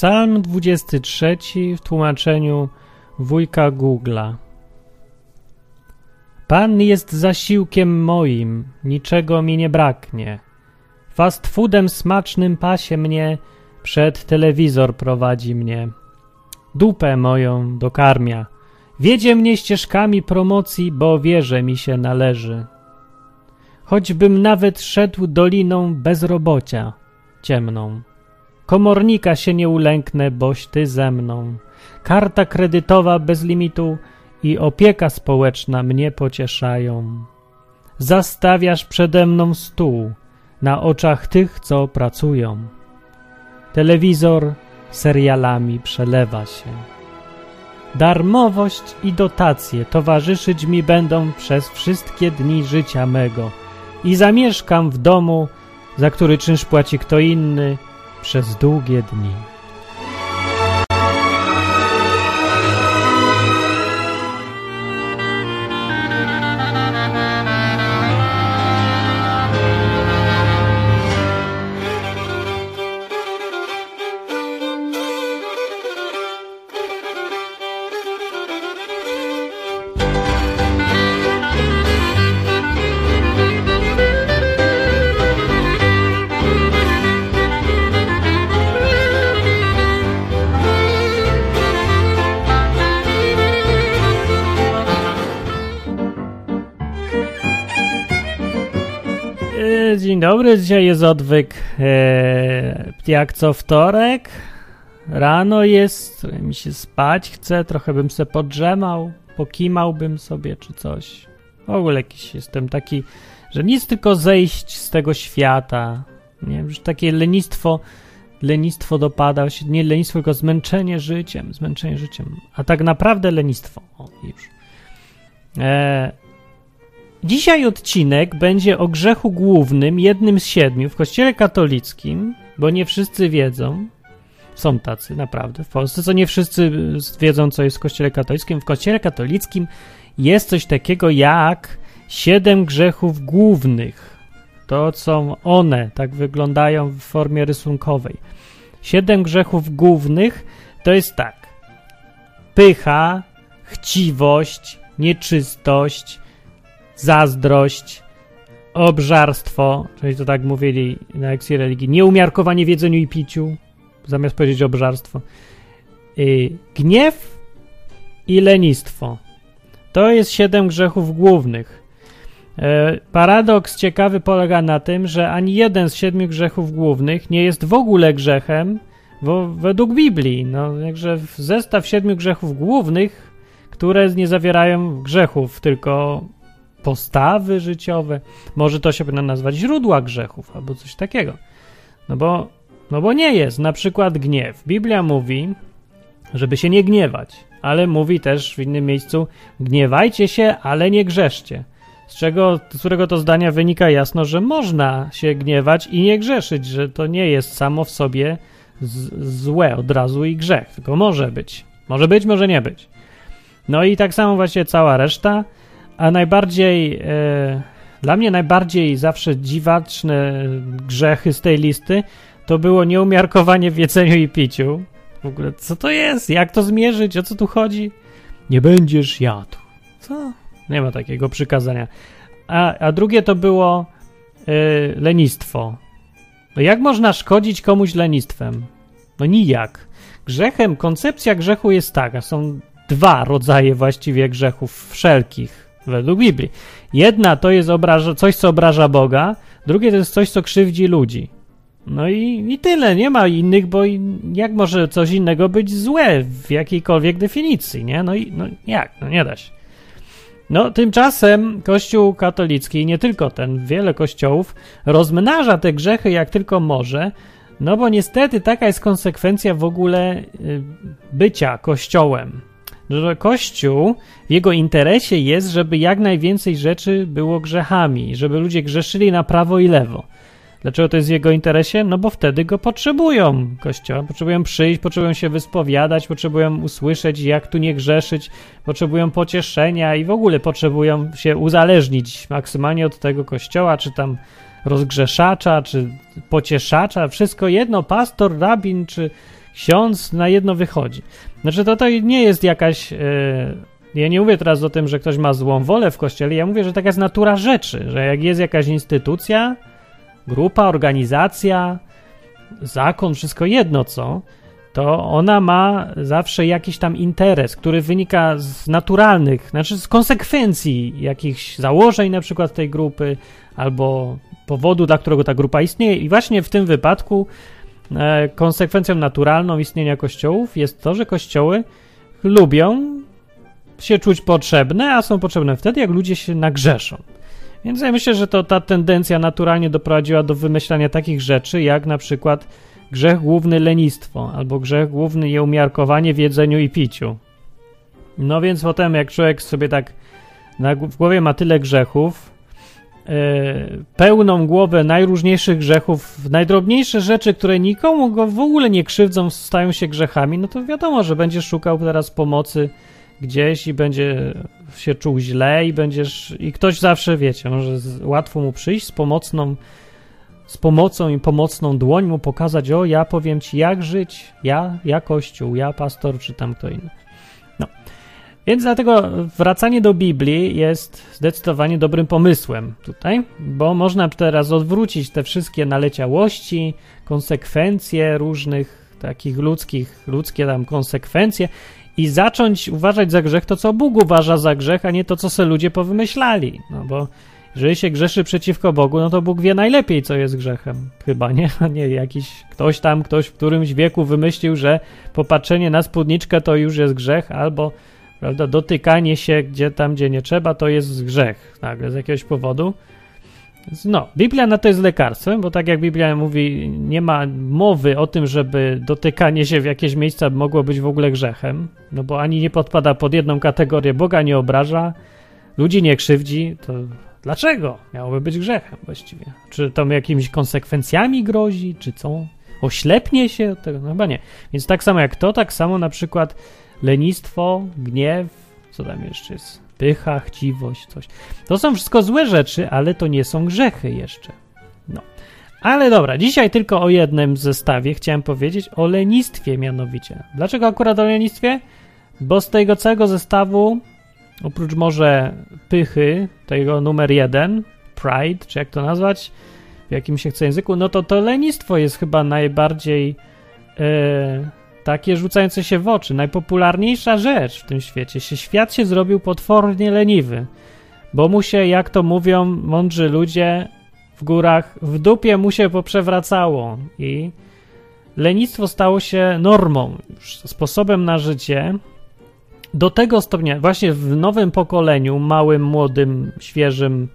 Psalm 23 w tłumaczeniu wujka Google'a. Pan jest zasiłkiem moim, niczego mi nie braknie. Fast foodem smacznym pasie mnie, przed telewizor prowadzi mnie. Dupę moją dokarmia. Wiedzie mnie ścieżkami promocji, bo wierze mi się należy. Choćbym nawet szedł doliną bezrobocia ciemną. Komornika się nie ulęknę, boś ty ze mną. Karta kredytowa bez limitu i opieka społeczna mnie pocieszają. Zastawiasz przede mną stół na oczach tych, co pracują. Telewizor serialami przelewa się. Darmowość i dotacje towarzyszyć mi będą przez wszystkie dni życia mego i zamieszkam w domu, za który czynsz płaci kto inny, przez długie dni. Dobry, dzisiaj jest odwyk e, jak co wtorek. Rano jest, mi się spać chce, trochę bym se podrzemał, pokimałbym sobie czy coś. W ogóle jakiś jestem taki, że nic tylko zejść z tego świata. Nie wiem, już takie lenistwo, lenistwo dopada, się- nie lenistwo, tylko zmęczenie życiem, zmęczenie życiem. A tak naprawdę lenistwo. O, już. E, Dzisiaj odcinek będzie o grzechu głównym, jednym z siedmiu w Kościele katolickim, bo nie wszyscy wiedzą. Są tacy, naprawdę, w Polsce, co nie wszyscy wiedzą, co jest w Kościele katolickim. W Kościele katolickim jest coś takiego jak siedem grzechów głównych. To są one, tak wyglądają w formie rysunkowej. Siedem grzechów głównych to jest tak: pycha, chciwość, nieczystość, zazdrość, obżarstwo, czyli to tak mówili na lekcji religii, nieumiarkowanie w jedzeniu i piciu, zamiast powiedzieć obżarstwo, y, gniew i lenistwo. To jest siedem grzechów głównych. E, Paradoks ciekawy polega na tym, że ani jeden z siedmiu grzechów głównych nie jest w ogóle grzechem wo- według Biblii. No, także zestaw siedmiu grzechów głównych, które nie zawierają grzechów, tylko postawy życiowe. Może to się powinno nazwać źródła grzechów albo coś takiego. No bo, no bo nie jest. Na przykład gniew. Biblia mówi, żeby się nie gniewać, ale mówi też w innym miejscu: gniewajcie się, ale nie grzeszcie. Z, czego, z którego to zdania wynika jasno, że można się gniewać i nie grzeszyć, że to nie jest samo w sobie złe od razu i grzech, tylko może być. Może być, może nie być. No i tak samo właśnie cała reszta. A najbardziej, e, dla mnie najbardziej zawsze dziwaczne grzechy z tej listy to było nieumiarkowanie w jedzeniu i piciu. W ogóle, co to jest? Jak to zmierzyć? O co tu chodzi? Nie będziesz jadł. Co? Nie ma takiego przykazania. A, a drugie to było e, lenistwo. No jak można szkodzić komuś lenistwem? No nijak. Grzechem, koncepcja grzechu jest taka, są dwa rodzaje właściwie grzechów wszelkich według Biblii. Jedna to jest obraża, coś, co obraża Boga, drugie to jest coś, co krzywdzi ludzi. No i, i tyle, nie ma innych, bo jak może coś innego być złe w jakiejkolwiek definicji, nie? No i no jak? No nie da się. No tymczasem Kościół katolicki, i nie tylko ten, wiele kościołów rozmnaża te grzechy jak tylko może, no bo niestety taka jest konsekwencja w ogóle y, bycia kościołem. Że Kościół w jego interesie jest, żeby jak najwięcej rzeczy było grzechami, żeby ludzie grzeszyli na prawo i lewo. Dlaczego to jest w jego interesie? No bo wtedy go potrzebują kościoła, potrzebują przyjść, potrzebują się wyspowiadać, potrzebują usłyszeć, jak tu nie grzeszyć, potrzebują pocieszenia i w ogóle potrzebują się uzależnić maksymalnie od tego kościoła, czy tam rozgrzeszacza, czy pocieszacza, wszystko jedno, pastor, rabin, czy ksiądz na jedno wychodzi. Znaczy to, to nie jest jakaś... Yy, ja nie mówię teraz o tym, że ktoś ma złą wolę w kościele, ja mówię, że taka jest natura rzeczy, że jak jest jakaś instytucja, grupa, organizacja, zakon, wszystko jedno co, to ona ma zawsze jakiś tam interes, który wynika z naturalnych, znaczy z konsekwencji jakichś założeń na przykład tej grupy albo powodu, dla którego ta grupa istnieje. I właśnie w tym wypadku e, konsekwencją naturalną istnienia kościołów jest to, że kościoły lubią się czuć potrzebne, a są potrzebne wtedy, jak ludzie się nagrzeszą. Więc ja myślę, że to ta tendencja naturalnie doprowadziła do wymyślania takich rzeczy, jak na przykład grzech główny lenistwo, albo grzech główny nieumiarkowanie w jedzeniu i piciu. No więc potem, jak człowiek sobie tak w głowie ma tyle grzechów, pełną głowę najróżniejszych grzechów, najdrobniejsze rzeczy, które nikomu go w ogóle nie krzywdzą, stają się grzechami, no to wiadomo, że będzie szukał teraz pomocy gdzieś i będzie się czuł źle i będziesz i ktoś zawsze, wiecie, może łatwo mu przyjść z pomocną z pomocą i pomocną dłoń mu pokazać, o ja powiem ci jak żyć, ja, ja kościół, ja pastor, czy tam kto inny. Więc dlatego wracanie do Biblii jest zdecydowanie dobrym pomysłem tutaj, bo można teraz odwrócić te wszystkie naleciałości, konsekwencje różnych takich ludzkich, ludzkie tam konsekwencje i zacząć uważać za grzech to, co Bóg uważa za grzech, a nie to, co sobie ludzie powymyślali. No bo jeżeli się grzeszy przeciwko Bogu, no to Bóg wie najlepiej, co jest grzechem. Chyba, nie? A nie jakiś ktoś tam, ktoś w którymś wieku wymyślił, że popatrzenie na spódniczkę to już jest grzech, albo prawda, dotykanie się gdzie tam, gdzie nie trzeba, to jest grzech. Tak, z jakiegoś powodu. No, Biblia na to jest lekarstwem, bo tak jak Biblia mówi, nie ma mowy o tym, żeby dotykanie się w jakieś miejsca mogło być w ogóle grzechem, no bo ani nie podpada pod jedną kategorię, Boga nie obraża, ludzi nie krzywdzi, to dlaczego miałoby być grzechem właściwie? Czy to jakimiś konsekwencjami grozi, czy co? Oślepnie się od tego? No chyba nie. Więc tak samo jak to, tak samo na przykład lenistwo, gniew, co tam jeszcze jest? pycha, chciwość, coś. To są wszystko złe rzeczy, ale to nie są grzechy jeszcze. No. Ale dobra, dzisiaj tylko o jednym zestawie chciałem powiedzieć, o lenistwie mianowicie. Dlaczego akurat o lenistwie? Bo z tego całego zestawu, oprócz może pychy, tego numer jeden, pride, czy jak to nazwać, w jakim się chce języku, no to to lenistwo jest chyba najbardziej... Yy, takie rzucające się w oczy. Najpopularniejsza rzecz w tym świecie. Świat się zrobił potwornie leniwy, bo mu się, jak to mówią mądrzy ludzie w górach, w dupie mu się poprzewracało i lenistwo stało się normą, już sposobem na życie. Do tego stopnia, właśnie w nowym pokoleniu, małym, młodym, świeżym,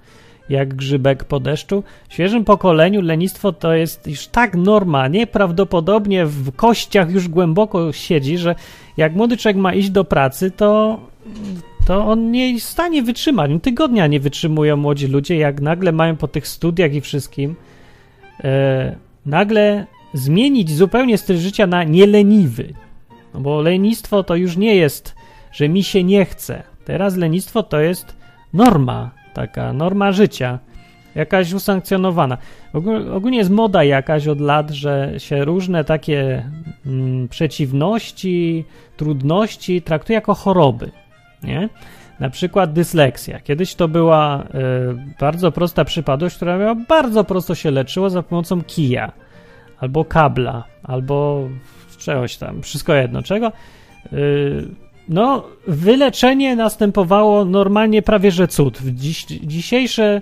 jak grzybek po deszczu. W świeżym pokoleniu lenistwo to jest już tak norma, nieprawdopodobnie w kościach już głęboko siedzi, że jak młody człowiek ma iść do pracy, to, to on nie jest w stanie wytrzymać. Tygodnia nie wytrzymują młodzi ludzie, jak nagle mają po tych studiach i wszystkim e, nagle zmienić zupełnie styl życia na nieleniwy. No bo lenistwo to już nie jest, że mi się nie chce. Teraz lenistwo to jest norma taka norma życia, jakaś usankcjonowana. Ogólnie jest moda jakaś od lat, że się różne takie mm, przeciwności, trudności traktuje jako choroby, nie? Na przykład dysleksja. Kiedyś to była y, bardzo prosta przypadłość, która miała bardzo prosto się leczyło za pomocą kija, albo kabla, albo czegoś tam, wszystko jedno czego. Y, no, wyleczenie następowało normalnie prawie że cud. Dziś, dzisiejsze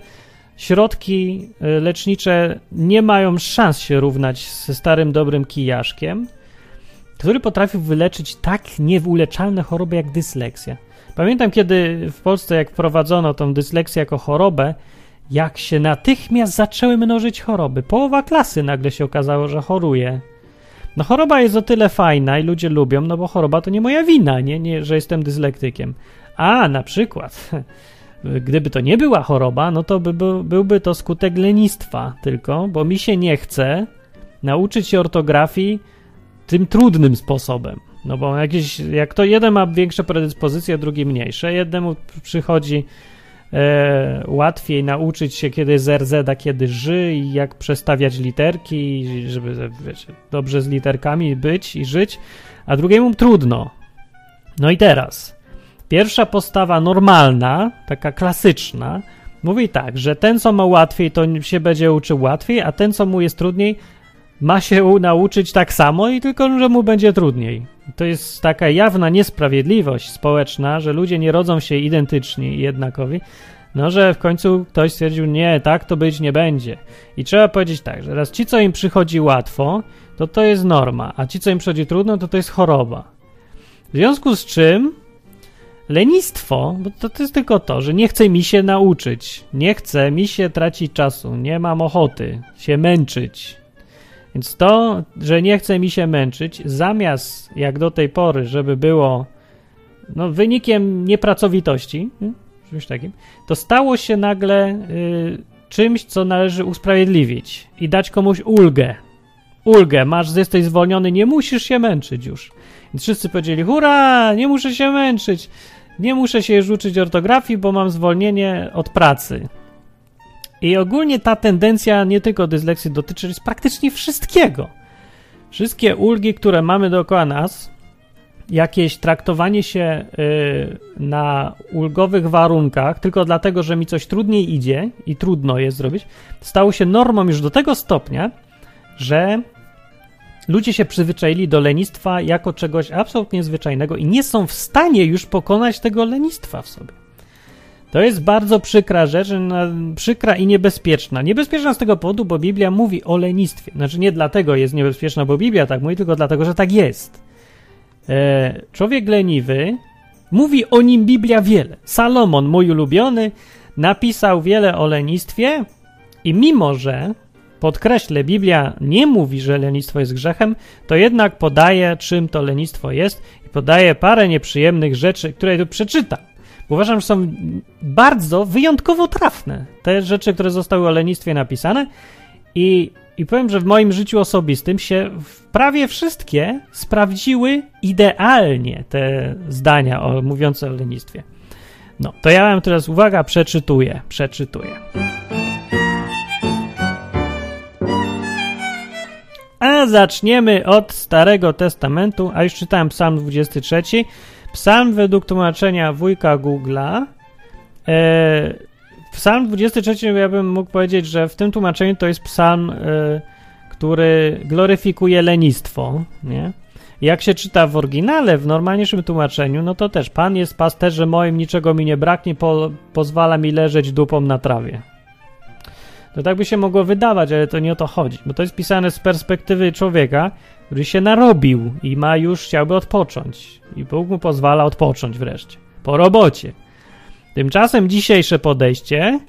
środki e, lecznicze nie mają szans się równać ze starym dobrym kijaszkiem, który potrafił wyleczyć tak nieuleczalne choroby jak dysleksja. Pamiętam, kiedy w Polsce, jak wprowadzono tą dysleksję jako chorobę, jak się natychmiast zaczęły mnożyć choroby. Połowa klasy nagle się okazało, że choruje no choroba jest o tyle fajna i ludzie lubią, no bo choroba to nie moja wina, nie, nie że jestem dyslektykiem. A na przykład, gdyby to nie była choroba, no to by, by, byłby to skutek lenistwa tylko, bo mi się nie chce nauczyć się ortografii tym trudnym sposobem. No bo jakieś, jak to jeden ma większe predyspozycje, drugi mniejsze. Jednemu przychodzi e, łatwiej nauczyć się, kiedy z RZ, a kiedy ży i jak przestawiać literki, żeby wiecie, dobrze z literkami być i żyć, a drugiemu trudno. No i teraz, pierwsza postawa normalna, taka klasyczna, mówi tak, że ten, co ma łatwiej, to się będzie uczył łatwiej, a ten, co mu jest trudniej, ma się nauczyć tak samo i tylko, że mu będzie trudniej. To jest taka jawna niesprawiedliwość społeczna, że ludzie nie rodzą się identyczni i jednakowi, no że w końcu ktoś stwierdził, nie, tak to być nie będzie. I trzeba powiedzieć tak, że raz ci, co im przychodzi łatwo, to to jest norma, a ci, co im przychodzi trudno, to to jest choroba. W związku z czym lenistwo, bo to, to jest tylko to, że nie chce mi się nauczyć, nie chce mi się tracić czasu, nie mam ochoty się męczyć, więc to, że nie chce mi się męczyć, zamiast jak do tej pory, żeby było no, wynikiem niepracowitości, czymś takim, to stało się nagle y, czymś, co należy usprawiedliwić i dać komuś ulgę. Ulgę, masz, jesteś zwolniony, nie musisz się męczyć już. Więc wszyscy powiedzieli, hurra, nie muszę się męczyć, nie muszę się już uczyć ortografii, bo mam zwolnienie od pracy. I ogólnie ta tendencja nie tylko dysleksji dotyczy praktycznie wszystkiego. Wszystkie ulgi, które mamy dookoła nas, jakieś traktowanie się y, na ulgowych warunkach, tylko dlatego, że mi coś trudniej idzie i trudno jest zrobić, stało się normą już do tego stopnia, że ludzie się przyzwyczaili do lenistwa jako czegoś absolutnie zwyczajnego i nie są w stanie już pokonać tego lenistwa w sobie. To jest bardzo przykra rzecz, przykra i niebezpieczna. Niebezpieczna z tego powodu, bo Biblia mówi o lenistwie. Znaczy nie dlatego jest niebezpieczna, bo Biblia tak mówi, tylko dlatego, że tak jest. E, człowiek leniwy, mówi o nim Biblia wiele. Salomon, mój ulubiony, napisał wiele o lenistwie i mimo, że podkreślę, Biblia nie mówi, że lenistwo jest grzechem, to jednak podaje, czym to lenistwo jest i podaje parę nieprzyjemnych rzeczy, które tu przeczytam. Uważam, że są bardzo wyjątkowo trafne te rzeczy, które zostały o lenistwie napisane i, i powiem, że w moim życiu osobistym się prawie wszystkie sprawdziły idealnie te zdania o, mówiące o lenistwie. No, to ja mam teraz, uwaga, przeczytuję, przeczytuję. A zaczniemy od Starego Testamentu, a już czytałem Psalm 23. Psalm według tłumaczenia wujka Google'a. E, psalm 23 ja bym mógł powiedzieć, że w tym tłumaczeniu to jest psalm, e, który gloryfikuje lenistwo, nie? Jak się czyta w oryginale, w normalniejszym tłumaczeniu, no to też Pan jest pasterzem moim, niczego mi nie braknie, po, pozwala mi leżeć dupą na trawie. To tak by się mogło wydawać, ale to nie o to chodzi, bo to jest pisane z perspektywy człowieka, który się narobił i ma już, chciałby odpocząć. I Bóg mu pozwala odpocząć wreszcie. Po robocie. Tymczasem dzisiejsze podejście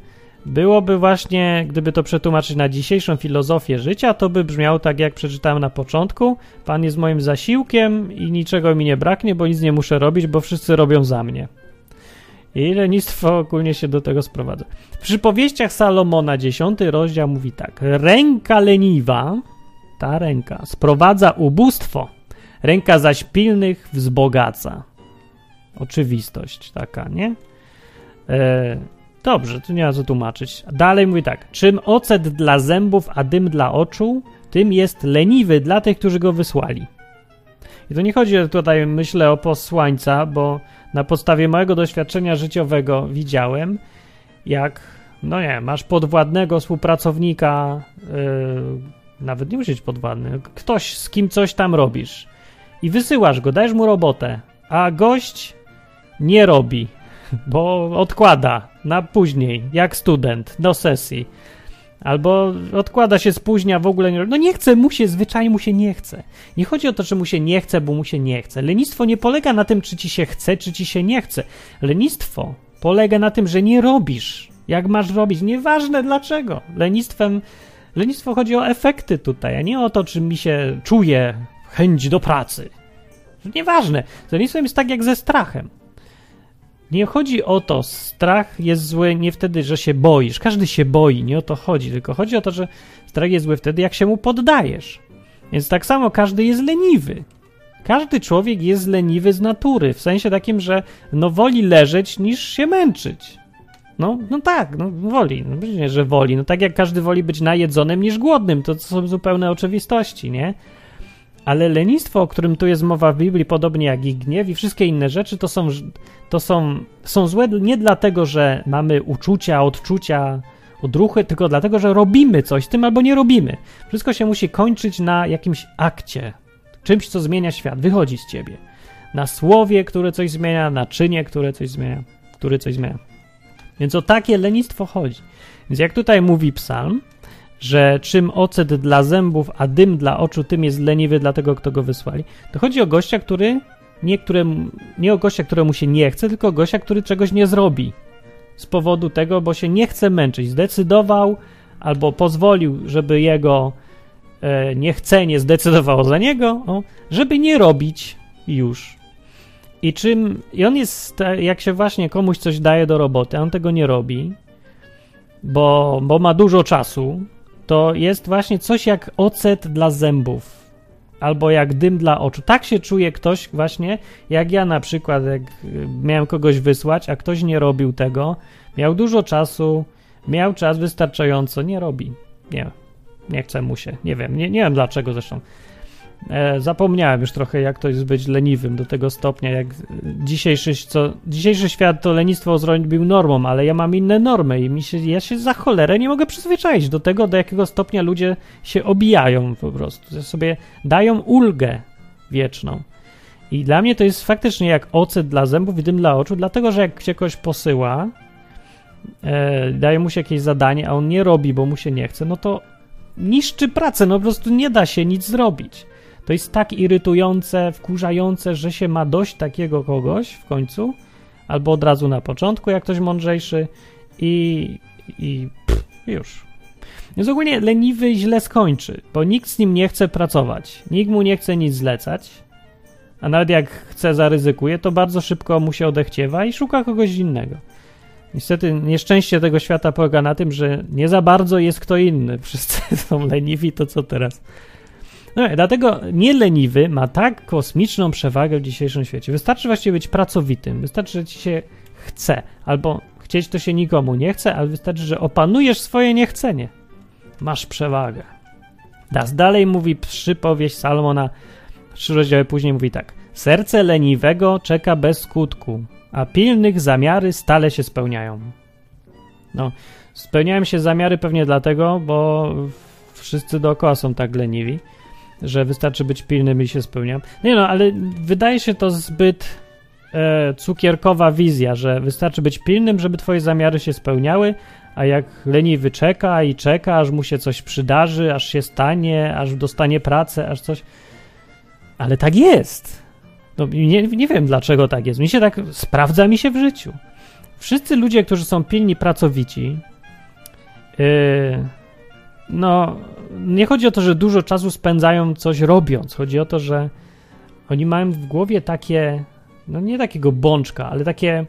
byłoby właśnie, gdyby to przetłumaczyć na dzisiejszą filozofię życia, to by brzmiało tak, jak przeczytałem na początku. Pan jest moim zasiłkiem i niczego mi nie braknie, bo nic nie muszę robić, bo wszyscy robią za mnie. I lenistwo ogólnie się do tego sprowadza. W przypowieściach Salomona, 10 rozdział mówi tak. Ręka leniwa, ta ręka, sprowadza ubóstwo, ręka zaś pilnych wzbogaca. Oczywistość taka, nie? E, dobrze, tu nie ma co tłumaczyć. Dalej mówi tak. Czym ocet dla zębów, a dym dla oczu, tym jest leniwy dla tych, którzy go wysłali. I to nie chodzi tutaj, myślę, o posłańca, bo na podstawie mojego doświadczenia życiowego widziałem, jak, no nie, masz podwładnego współpracownika, yy, nawet nie musi być podwładny, ktoś, z kim coś tam robisz i wysyłasz go, dajesz mu robotę, a gość nie robi, bo odkłada na później, jak student, do sesji. Albo odkłada się, spóźnia, w ogóle nie. No nie chce mu się, zwyczajnie mu się nie chce. Nie chodzi o to, czy mu się nie chce, bo mu się nie chce. Lenistwo nie polega na tym, czy ci się chce, czy ci się nie chce. Lenistwo polega na tym, że nie robisz, jak masz robić. Nieważne dlaczego. Lenistwem, lenistwo chodzi o efekty tutaj, a nie o to, czy mi się czuje chęć do pracy. Nieważne. Lenistwem jest tak jak ze strachem. Nie chodzi o to, strach jest zły nie wtedy, że się boisz. Każdy się boi, nie o to chodzi, tylko chodzi o to, że strach jest zły wtedy, jak się mu poddajesz. Więc tak samo każdy jest leniwy. Każdy człowiek jest leniwy z natury, w sensie takim, że no woli leżeć niż się męczyć. No, no tak, no woli. No że woli. No tak jak każdy woli być najedzonym niż głodnym. To są zupełne oczywistości, nie? Ale lenistwo, o którym tu jest mowa w Biblii, podobnie jak i gniew i wszystkie inne rzeczy, to są, to są, są złe nie dlatego, że mamy uczucia, odczucia, odruchy, tylko dlatego, że robimy coś tym albo nie robimy. Wszystko się musi kończyć na jakimś akcie, czymś, co zmienia świat, wychodzi z ciebie. Na słowie, które coś zmienia, na czynie, które coś zmienia, który coś zmienia. Więc o takie lenistwo chodzi. Więc jak tutaj mówi psalm, że czym ocet dla zębów, a dym dla oczu, tym jest leniwy dla tego, kto go wysłali, to chodzi o gościa, który nie, któremu, nie o gościa, któremu się nie chce, tylko o gościa, który czegoś nie zrobi. Z powodu tego, bo się nie chce męczyć. Zdecydował albo pozwolił, żeby jego e, niechcenie zdecydowało za niego, o, żeby nie robić już. I czym. I on jest, jak się właśnie komuś coś daje do roboty, on tego nie robi, bo, bo ma dużo czasu, to jest właśnie coś jak ocet dla zębów. Albo jak dym dla oczu. Tak się czuje ktoś właśnie, jak ja na przykład, jak miałem kogoś wysłać, a ktoś nie robił tego, miał dużo czasu, miał czas wystarczająco, nie robi. Nie, nie chce mu się. Nie wiem, nie, nie wiem dlaczego zresztą. E, zapomniałem już trochę, jak to jest być leniwym do tego stopnia, jak dzisiejszy, co, dzisiejszy świat to lenistwo zrobił normą, ale ja mam inne normy i mi się, ja się za cholerę nie mogę przyzwyczaić do tego, do jakiego stopnia ludzie się obijają po prostu, sobie dają ulgę wieczną. I dla mnie to jest faktycznie jak ocet dla zębów i dym dla oczu, dlatego że jak się kogoś posyła, e, daje mu się jakieś zadanie, a on nie robi, bo mu się nie chce, no to niszczy pracę, no po prostu nie da się nic zrobić. To jest tak irytujące, wkurzające, że się ma dość takiego kogoś w końcu, albo od razu na początku, jak ktoś mądrzejszy i, i pff, już. Więc ogólnie leniwy źle skończy, bo nikt z nim nie chce pracować, nikt mu nie chce nic zlecać, a nawet jak chce, zaryzykuje, to bardzo szybko mu się odechciewa i szuka kogoś innego. Niestety nieszczęście tego świata polega na tym, że nie za bardzo jest kto inny. Wszyscy są leniwi, to co teraz? No, dlatego nieleniwy ma tak kosmiczną przewagę w dzisiejszym świecie. Wystarczy właściwie być pracowitym, wystarczy, że ci się chce, albo chcieć to się nikomu nie chce, ale wystarczy, że opanujesz swoje niechcenie. Masz przewagę. Das dalej mówi przypowieść Salomona, trzy rozdziały później mówi tak. Serce leniwego czeka bez skutku, a pilnych zamiary stale się spełniają. No, spełniają się zamiary pewnie dlatego, bo wszyscy dookoła są tak leniwi że wystarczy być pilnym i się spełnia. Nie no, ale wydaje się to zbyt e, cukierkowa wizja, że wystarczy być pilnym, żeby twoje zamiary się spełniały, a jak leniwy czeka i czeka, aż mu się coś przydarzy, aż się stanie, aż dostanie pracę, aż coś. Ale tak jest. No, nie, nie wiem dlaczego tak jest. Mi się tak sprawdza mi się w życiu. Wszyscy ludzie, którzy są pilni, pracowici, yy, no, nie chodzi o to, że dużo czasu spędzają coś robiąc. Chodzi o to, że oni mają w głowie takie, no nie takiego bączka, ale takie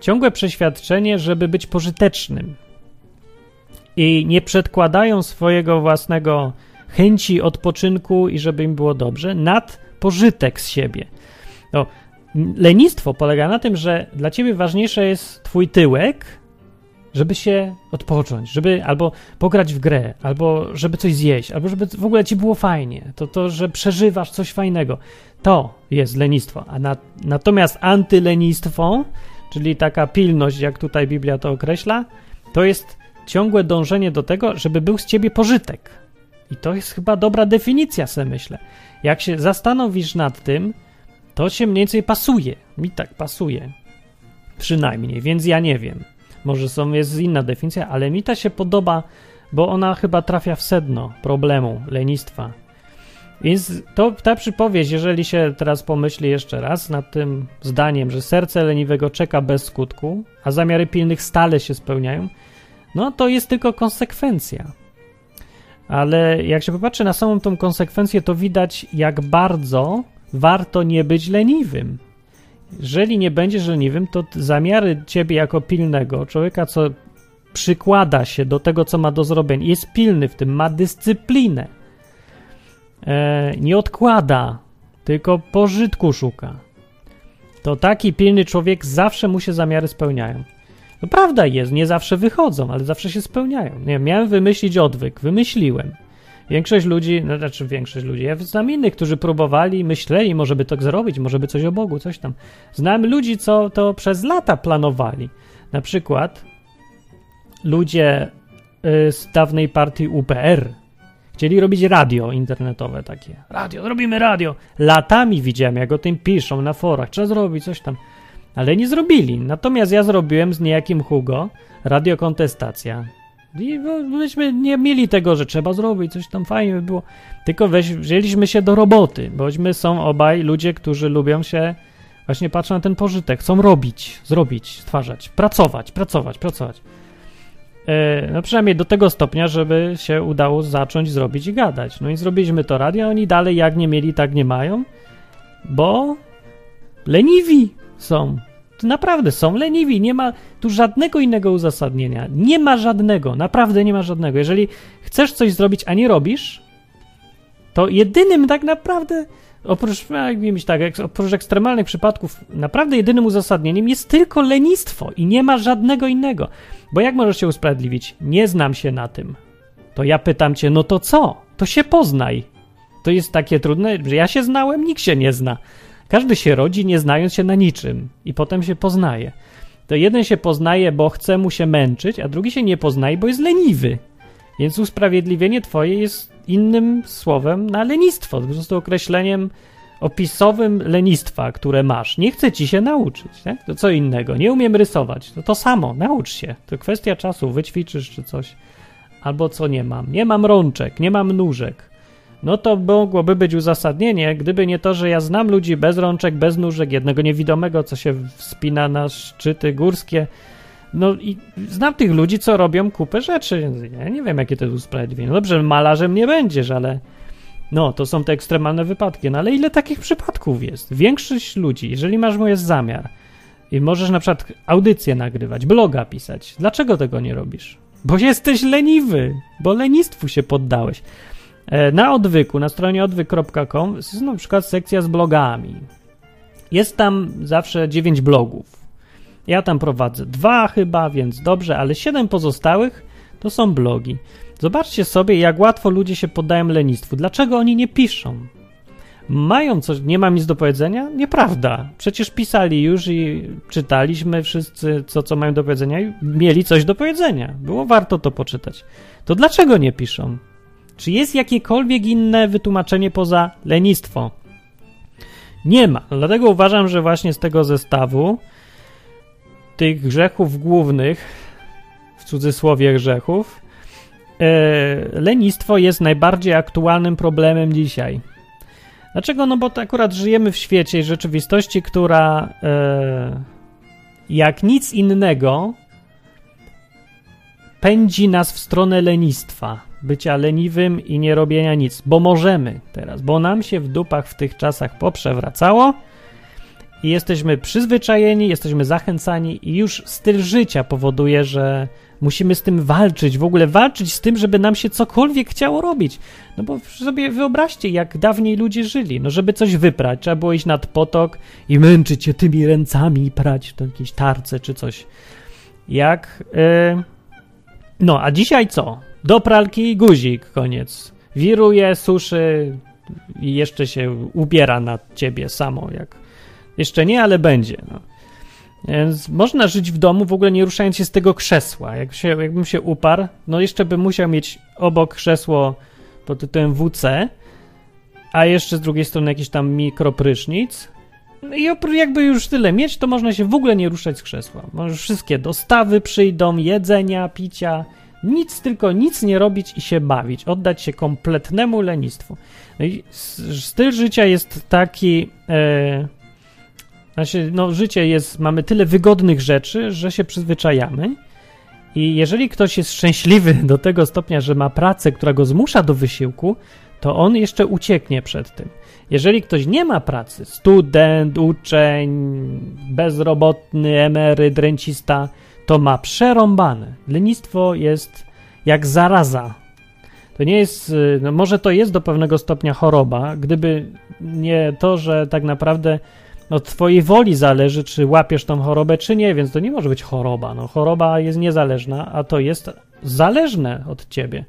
ciągłe przeświadczenie, żeby być pożytecznym. I nie przedkładają swojego własnego chęci odpoczynku i żeby im było dobrze nad pożytek z siebie. No, lenistwo polega na tym, że dla ciebie ważniejsze jest twój tyłek, żeby się odpocząć, żeby albo pograć w grę, albo żeby coś zjeść, albo żeby w ogóle ci było fajnie, to to, że przeżywasz coś fajnego, to jest lenistwo. A na, natomiast antylenistwo, czyli taka pilność, jak tutaj Biblia to określa, to jest ciągłe dążenie do tego, żeby był z ciebie pożytek. I to jest chyba dobra definicja, sobie myślę. Jak się zastanowisz nad tym, to się mniej więcej pasuje. Mi tak pasuje. Przynajmniej, więc ja nie wiem. Może są, jest inna definicja, ale mi ta się podoba, bo ona chyba trafia w sedno problemu lenistwa. Więc to, ta przypowieść, jeżeli się teraz pomyśli jeszcze raz nad tym zdaniem, że serce leniwego czeka bez skutku, a zamiary pilnych stale się spełniają, no to jest tylko konsekwencja. Ale jak się popatrzy na samą tą konsekwencję, to widać, jak bardzo warto nie być leniwym. Jeżeli nie będziesz leniwym, to zamiary ciebie jako pilnego, człowieka, co przykłada się do tego, co ma do zrobienia, jest pilny w tym, ma dyscyplinę, e, nie odkłada, tylko pożytku szuka, to taki pilny człowiek zawsze mu się zamiary spełniają. No prawda jest, nie zawsze wychodzą, ale zawsze się spełniają. Nie, miałem wymyślić odwyk, wymyśliłem. Większość ludzi, no znaczy większość ludzi, ja znam innych, którzy próbowali, myśleli, może by to zrobić, może by coś o Bogu, coś tam. Znam ludzi, co to przez lata planowali. Na przykład ludzie y, z dawnej partii UPR chcieli robić radio internetowe takie. Radio, zrobimy radio. Latami widziałem, jak o tym piszą na forach, trzeba zrobić coś tam. Ale nie zrobili. Natomiast ja zrobiłem z niejakim Hugo radiokontestacja. I myśmy nie mieli tego, że trzeba zrobić, coś tam fajnie by było. Tylko weź, wzięliśmy się do roboty, bośmy są obaj ludzie, którzy lubią się, właśnie patrzą na ten pożytek, chcą robić, zrobić, stwarzać, pracować, pracować, pracować. E, no przynajmniej do tego stopnia, żeby się udało zacząć zrobić i gadać. No i zrobiliśmy to radio, oni dalej jak nie mieli, tak nie mają, bo leniwi są. Naprawdę są leniwi, nie ma tu żadnego innego uzasadnienia. Nie ma żadnego, naprawdę nie ma żadnego. Jeżeli chcesz coś zrobić, a nie robisz, to jedynym tak naprawdę, oprócz, jakimś tak, oprócz ekstremalnych przypadków, naprawdę jedynym uzasadnieniem jest tylko lenistwo i nie ma żadnego innego. Bo jak możesz się usprawiedliwić? Nie znam się na tym. To ja pytam cię, no to co? To się poznaj. To jest takie trudne, że ja się znałem, nikt się nie zna. Każdy się rodzi, nie znając się na niczym, i potem się poznaje. To jeden się poznaje, bo chce mu się męczyć, a drugi się nie poznaje, bo jest leniwy. Więc usprawiedliwienie twoje jest innym słowem na lenistwo, po prostu określeniem opisowym lenistwa, które masz. Nie chce ci się nauczyć, tak? To co innego. Nie umiem rysować. To to samo, naucz się. To kwestia czasu, wyćwiczysz czy coś. Albo co nie mam. Nie mam rączek, nie mam nóżek no to mogłoby być uzasadnienie, gdyby nie to, że ja znam ludzi bez rączek, bez nóżek, jednego niewidomego, co się wspina na szczyty górskie. No i znam tych ludzi, co robią kupę rzeczy. Ja nie wiem, jakie to jest usprawiedliwienie. No dobrze, malarzem nie będziesz, ale no, to są te ekstremalne wypadki. No ale ile takich przypadków jest? Większość ludzi, jeżeli masz moje zamiar i możesz na przykład audycję nagrywać, bloga pisać, dlaczego tego nie robisz? Bo jesteś leniwy, bo lenistwu się poddałeś. E, na odwyku, na stronie odwyk.com jest na przykład sekcja z blogami. Jest tam zawsze 9 blogów. Ja tam prowadzę dwa chyba, więc dobrze, ale 7 pozostałych to są blogi. Zobaczcie sobie, jak łatwo ludzie się poddają lenistwu. Dlaczego oni nie piszą? Mają coś, nie mam nic do powiedzenia? Nieprawda. Przecież pisali już i czytaliśmy wszyscy, co, co mają do powiedzenia i mieli coś do powiedzenia. Było warto to poczytać. To dlaczego nie piszą? Czy jest jakiekolwiek inne wytłumaczenie poza lenistwo? Nie ma. Dlatego uważam, że właśnie z tego zestawu tych grzechów głównych, w cudzysłowie grzechów, e, lenistwo jest najbardziej aktualnym problemem dzisiaj. Dlaczego? No bo to akurat żyjemy w świecie i rzeczywistości, która e, jak nic innego pędzi nas w stronę lenistwa bycia leniwym i nie robienia nic, bo możemy teraz, bo nam się w dupach w tych czasach poprzewracało i jesteśmy przyzwyczajeni, jesteśmy zachęcani i już styl życia powoduje, że musimy z tym walczyć, w ogóle walczyć z tym, żeby nam się cokolwiek chciało robić. No bo sobie wyobraźcie, jak dawniej ludzie żyli. No żeby coś wyprać, trzeba było iść nad potok i męczyć się tymi ręcami i prać to jakieś tarce czy coś. Jak... Yy... No, a dzisiaj co? Do pralki guzik, koniec. Wiruje, suszy i jeszcze się ubiera na ciebie samo, jak... Jeszcze nie, ale będzie, no. Więc można żyć w domu w ogóle nie ruszając się z tego krzesła. Jak się, jakbym się uparł, no jeszcze bym musiał mieć obok krzesło pod tytułem WC, a jeszcze z drugiej strony jakiś tam mikroprysznic. No I jakby już tyle mieć, to można się w ogóle nie ruszać z krzesła. Może wszystkie dostawy przyjdą, jedzenia, picia, nic, tylko nic nie robić i się bawić, oddać się kompletnemu lenistwu. No i styl życia jest taki. E, znaczy, no, życie jest, mamy tyle wygodnych rzeczy, że się przyzwyczajamy. I jeżeli ktoś jest szczęśliwy do tego stopnia, że ma pracę, która go zmusza do wysiłku, to on jeszcze ucieknie przed tym. Jeżeli ktoś nie ma pracy, student, uczeń, bezrobotny, emeryt, rencista, to ma przerąbane. Lenistwo jest jak zaraza. To nie jest, y, no może to jest do pewnego stopnia choroba, gdyby nie to, że tak naprawdę od twojej woli zależy, czy łapiesz tą chorobę, czy nie, więc to nie może być choroba. No, choroba jest niezależna, a to jest zależne od ciebie.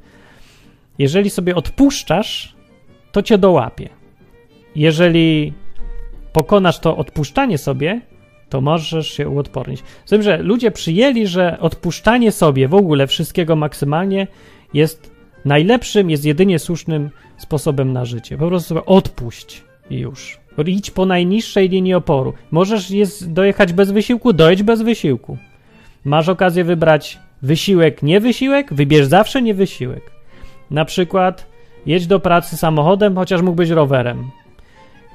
Jeżeli sobie odpuszczasz, to cię dołapie. Jeżeli pokonasz to odpuszczanie sobie, to możesz się uodpornić. Z tym, że ludzie przyjęli, że odpuszczanie sobie w ogóle wszystkiego maksymalnie jest najlepszym, jest jedynie słusznym sposobem na życie. Po prostu odpuść i już. Idź po najniższej linii oporu. Możesz jest dojechać bez wysiłku, dojedź bez wysiłku. Masz okazję wybrać wysiłek, nie wysiłek, wybierz zawsze nie wysiłek. Na przykład jedź do pracy samochodem, chociaż mógłbyś rowerem.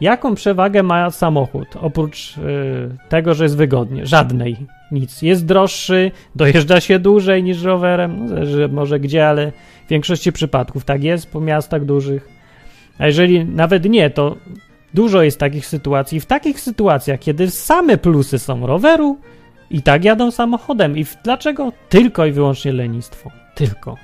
Jaką przewagę ma samochód, oprócz yy, tego, że jest wygodnie? Żadnej. Nic. Jest droższy, dojeżdża się dłużej niż rowerem. No, zależy może gdzie, ale w większości przypadków tak jest po miastach dużych. A jeżeli nawet nie, to dużo jest takich sytuacji. W takich sytuacjach, kiedy same plusy są roweru, i tak jadą samochodem. I w, dlaczego? Tylko i wyłącznie lenistwo. Tylko.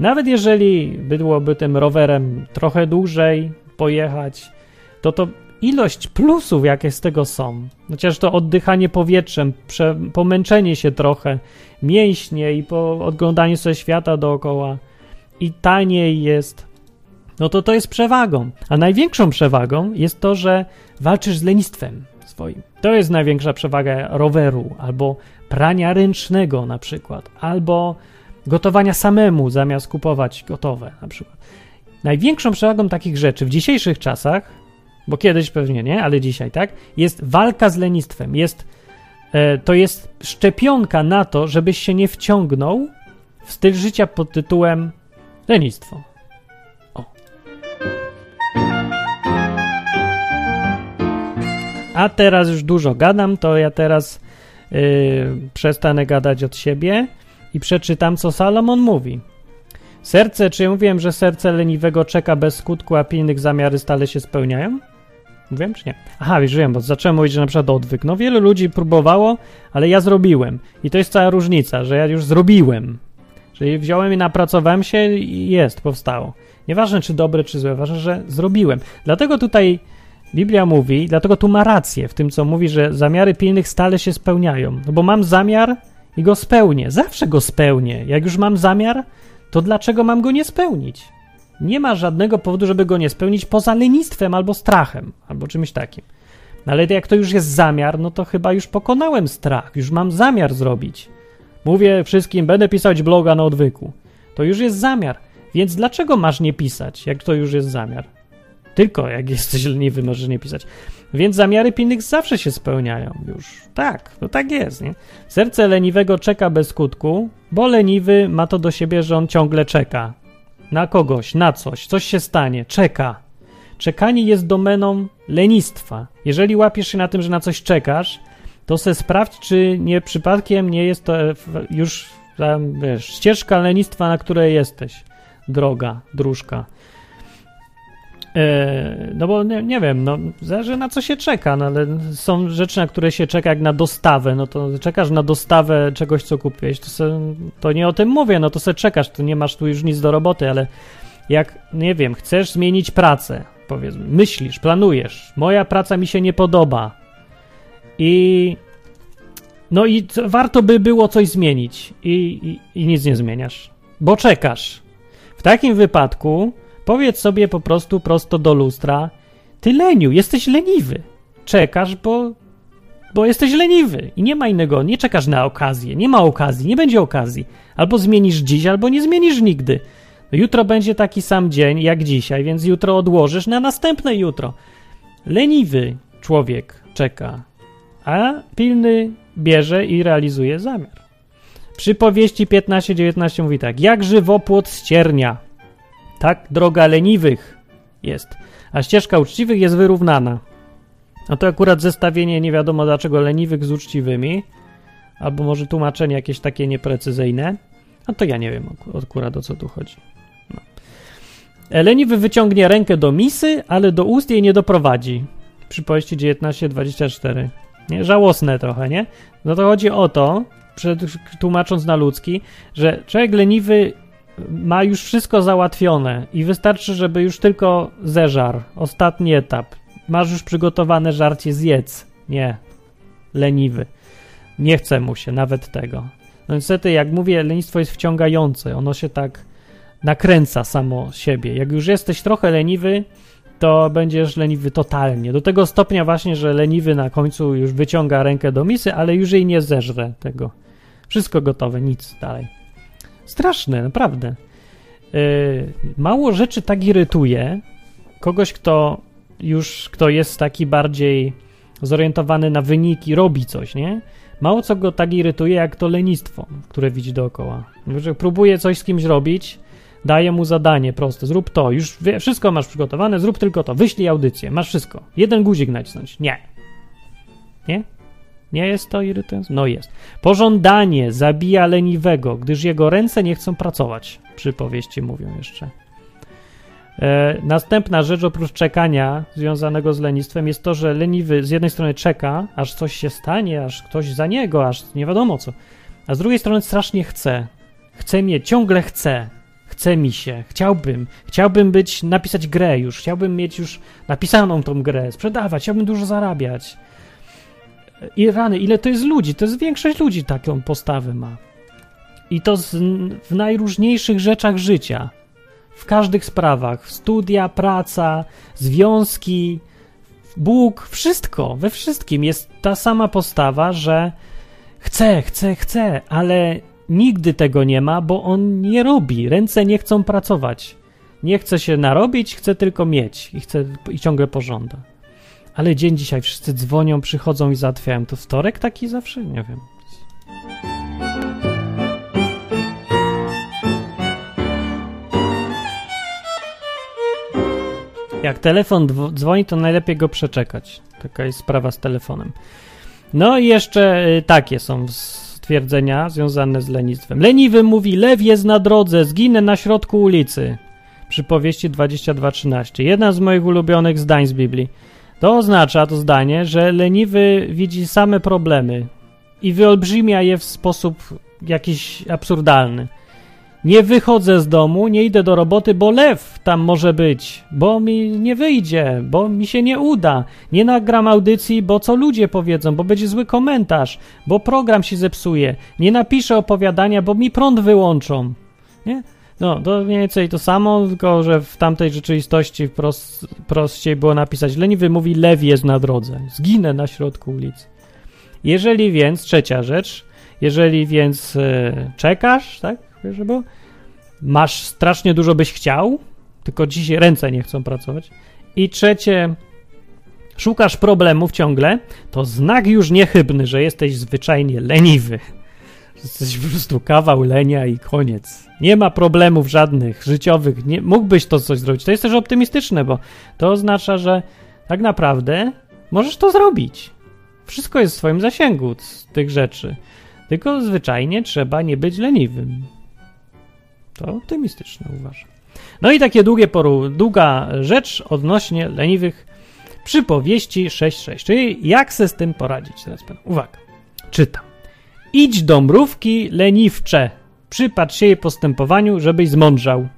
Nawet jeżeli byłoby tym rowerem trochę dłużej pojechać, to to ilość plusów, jakie z tego są, chociaż to oddychanie powietrzem, prze, pomęczenie się trochę, mięśnie i po oglądaniu sobie świata dookoła i taniej jest, no to to jest przewagą. A największą przewagą jest to, że walczysz z lenistwem swoim. To jest największa przewaga roweru, albo prania ręcznego na przykład, albo gotowania samemu zamiast kupować gotowe na przykład. Największą przewagą takich rzeczy w dzisiejszych czasach, bo kiedyś pewnie nie, ale dzisiaj tak, jest walka z lenistwem. Jest, e, to jest szczepionka na to, żebyś się nie wciągnął w styl życia pod tytułem lenistwo. A teraz już dużo gadam, to ja teraz yy, przestanę gadać od siebie i przeczytam, co Salomon mówi. Serce, czy ja mówiłem, że serce leniwego czeka bez skutku, a pilnych zamiary stale się spełniają? Mówiłem czy nie? Aha, już wiem, bo zacząłem mówić, że na przykład odwyk. No wielu ludzi próbowało, ale ja zrobiłem. I to jest cała różnica, że ja już zrobiłem. Czyli wziąłem i napracowałem się i jest, powstało. Nieważne czy dobre, czy złe, ważne, że zrobiłem. Dlatego tutaj Biblia mówi, dlatego tu ma rację w tym, co mówi, że zamiary pilnych stale się spełniają. No bo mam zamiar i go spełnię. Zawsze go spełnię. Jak już mam zamiar, to dlaczego mam go nie spełnić? Nie ma żadnego powodu, żeby go nie spełnić poza lenistwem albo strachem, albo czymś takim. No ale jak to już jest zamiar, no to chyba już pokonałem strach, już mam zamiar zrobić. Mówię wszystkim, będę pisać bloga na odwyku. To już jest zamiar. Więc dlaczego masz nie pisać, jak to już jest zamiar? Tylko jak jesteś leniwy, możesz nie pisać. Więc zamiary pilnych zawsze się spełniają już. Tak, no tak jest, nie? Serce leniwego czeka bez skutku, bo leniwy ma to do siebie, że on ciągle czeka. Na kogoś, na coś, coś się stanie, czeka. Czekanie jest domeną lenistwa. Jeżeli łapiesz się na tym, że na coś czekasz, to se sprawdź, czy nie przypadkiem nie jest to już tam, wiesz, ścieżka lenistwa, na której jesteś. Droga, dróżka. E, no bo nie, nie, wiem, no zależy na co się czeka, no ale są rzeczy, na które się czeka jak na dostawę, no to czekasz na dostawę czegoś, co kupiłeś, to, se, to nie o tym mówię, no to se czekasz, to nie masz tu już nic do roboty, ale jak, nie wiem, chcesz zmienić pracę, powiedzmy, myślisz, planujesz, moja praca mi się nie podoba i no i warto by było coś zmienić i, i, i nic nie zmieniasz, bo czekasz. W takim wypadku Powiedz sobie po prostu prosto do lustra: Ty leniu, jesteś leniwy. Czekasz, bo, bo jesteś leniwy i nie ma innego. Nie czekasz na okazję. Nie ma okazji, nie będzie okazji. Albo zmienisz dziś, albo nie zmienisz nigdy. Jutro będzie taki sam dzień jak dzisiaj, więc jutro odłożysz na następne jutro. Leniwy człowiek czeka, a pilny bierze i realizuje zamiar. Przypowieści 15-19 mówi tak: Jak żywopłot ściernia tak, droga leniwych jest, a ścieżka uczciwych jest wyrównana. No to akurat zestawienie nie wiadomo dlaczego leniwych z uczciwymi, albo może tłumaczenie jakieś takie nieprecyzyjne. No to ja nie wiem akurat o co tu chodzi. No. E, leniwy wyciągnie rękę do misy, ale do ust jej nie doprowadzi. Przypowieści 19:24. Nie? Żałosne trochę, nie? No to chodzi o to, tłumacząc na ludzki, że człowiek leniwy ma już wszystko załatwione i wystarczy, żeby już tylko zeżar, ostatni etap. masz już przygotowane żarcie, zjedz. Nie. Leniwy. Nie chce mu się nawet tego. No niestety, jak mówię, lenistwo jest wciągające. Ono się tak nakręca samo siebie. Jak już jesteś trochę leniwy, to będziesz leniwy totalnie. Do tego stopnia właśnie, że leniwy na końcu już wyciąga rękę do misy, ale już jej nie zeżre tego. Wszystko gotowe, nic dalej. Straszne, naprawdę. Yy, mało rzeczy tak irytuje kogoś, kto już, kto jest taki bardziej zorientowany na wyniki, robi coś, nie? Mało co go tak irytuje, jak to lenistwo, które widzi dookoła. Że próbuje coś z kimś robić, daje mu zadanie proste, zrób to, już wie, wszystko masz przygotowane, zrób tylko to, wyślij audycję, masz wszystko. Jeden guzik nacisnąć. Nie. Nie? Nie jest to irytujące? No jest. Pożądanie zabija leniwego, gdyż jego ręce nie chcą pracować. Przypowieści mówią jeszcze. E, następna rzecz oprócz czekania związanego z lenistwem jest to, że leniwy z jednej strony czeka, aż coś się stanie, aż ktoś za niego, aż nie wiadomo co, a z drugiej strony strasznie chce. Chce mieć, ciągle chce. Chce mi się, chciałbym, chciałbym być, napisać grę już, chciałbym mieć już napisaną tą grę, sprzedawać, chciałbym dużo zarabiać. I rany, ile to jest ludzi? To jest większość ludzi taką postawę ma. I to z, w najróżniejszych rzeczach życia. W każdych sprawach. Studia, praca, związki, Bóg, wszystko, we wszystkim jest ta sama postawa, że chce, chce, chce, ale nigdy tego nie ma, bo on nie robi. Ręce nie chcą pracować. Nie chce się narobić, chce tylko mieć i chce i ciągle pożąda. Ale dzień dzisiaj wszyscy dzwonią, przychodzą i załatwiają. To wtorek taki zawsze? Nie wiem. Jak telefon dzwoni, to najlepiej go przeczekać. Taka jest sprawa z telefonem. No i jeszcze y, takie są stwierdzenia związane z lenistwem. Leniwy mówi, lew jest na drodze, zginę na środku ulicy. Przypowieści 22.13. Jedna z moich ulubionych zdań z Biblii. To oznacza, to zdanie, że leniwy widzi same problemy i wyolbrzymia je w sposób jakiś absurdalny. Nie wychodzę z domu, nie idę do roboty, bo lew tam może być, bo mi nie wyjdzie, bo mi się nie uda. Nie nagram audycji, bo co ludzie powiedzą, bo będzie zły komentarz, bo program się zepsuje. Nie napiszę opowiadania, bo mi prąd wyłączą. Nie? No, to mniej więcej to samo, tylko że w tamtej rzeczywistości prost, prościej było napisać leniwy mówi lew jest na drodze, zginę na środku ulicy. Jeżeli więc, trzecia rzecz, jeżeli więc e, czekasz, tak, wiesz, bo masz strasznie dużo byś chciał, tylko dzisiaj ręce nie chcą pracować. I trzecie, szukasz problemów ciągle, to znak już niechybny, że jesteś zwyczajnie leniwy. Jesteś po prostu kawał lenia i koniec. Nie ma problemów żadnych życiowych. Nie, mógłbyś to coś zrobić. To jest też optymistyczne, bo to oznacza, że tak naprawdę możesz to zrobić. Wszystko jest w swoim zasięgu z tych rzeczy. Tylko zwyczajnie trzeba nie być leniwym. To optymistyczne uważam. No i takie długie poru, długa rzecz odnośnie leniwych przypowieści 6.6. Czyli jak se z tym poradzić? Teraz uwaga. Czytam. Idź do mrówki leniwcze. Przypatrz się jej postępowaniu, żebyś zmądrzał.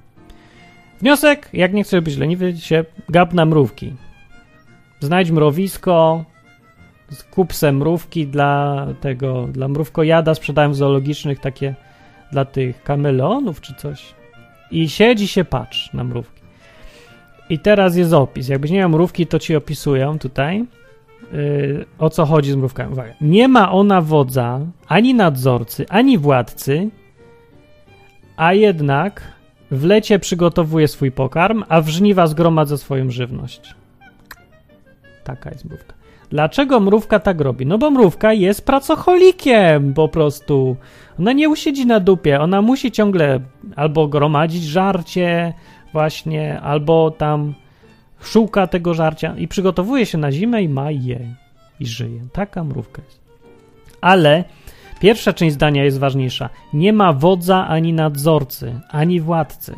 Wniosek, jak nie chcesz być leniwy, się gap na mrówki. Znajdź mrowisko, kup se mrówki dla tego, dla mrówkojada, sprzedają w zoologicznych takie dla tych kameleonów czy coś. I siedzi się patrz na mrówki. I teraz jest opis. Jakbyś nie miał mrówki, to ci opisują tutaj yy, o co chodzi z mrówkami. Uwaga. Nie ma ona wodza, ani nadzorcy, ani władcy, a jednak w lecie przygotowuje swój pokarm, a w żniwa zgromadza swoją żywność. Taka jest mrówka. Dlaczego mrówka tak robi? No bo mrówka jest pracocholikiem po prostu. Ona nie usiedzi na dupie, ona musi ciągle albo gromadzić żarcie właśnie, albo tam szuka tego żarcia i przygotowuje się na zimę i ma je i żyje. Taka mrówka jest. Ale pierwsza część zdania jest ważniejsza. Nie ma wodza ani nadzorcy, ani władcy.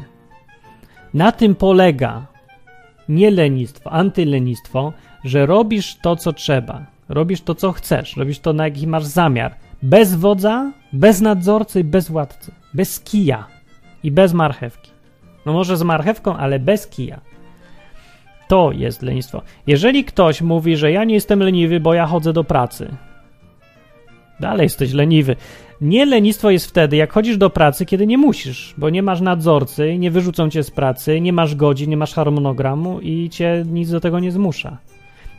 Na tym polega nie lenistwo, antylenistwo, że robisz to, co trzeba, robisz to, co chcesz, robisz to, na jaki masz zamiar. Bez wodza, bez nadzorcy, bez władcy, bez kija i bez marchewki. No może z marchewką, ale bez kija. To jest lenistwo. Jeżeli ktoś mówi, że ja nie jestem leniwy, bo ja chodzę do pracy, dalej jesteś leniwy. Nie lenistwo jest wtedy, jak chodzisz do pracy, kiedy nie musisz, bo nie masz nadzorcy, nie wyrzucą cię z pracy, nie masz godzin, nie masz harmonogramu i cię nic do tego nie zmusza.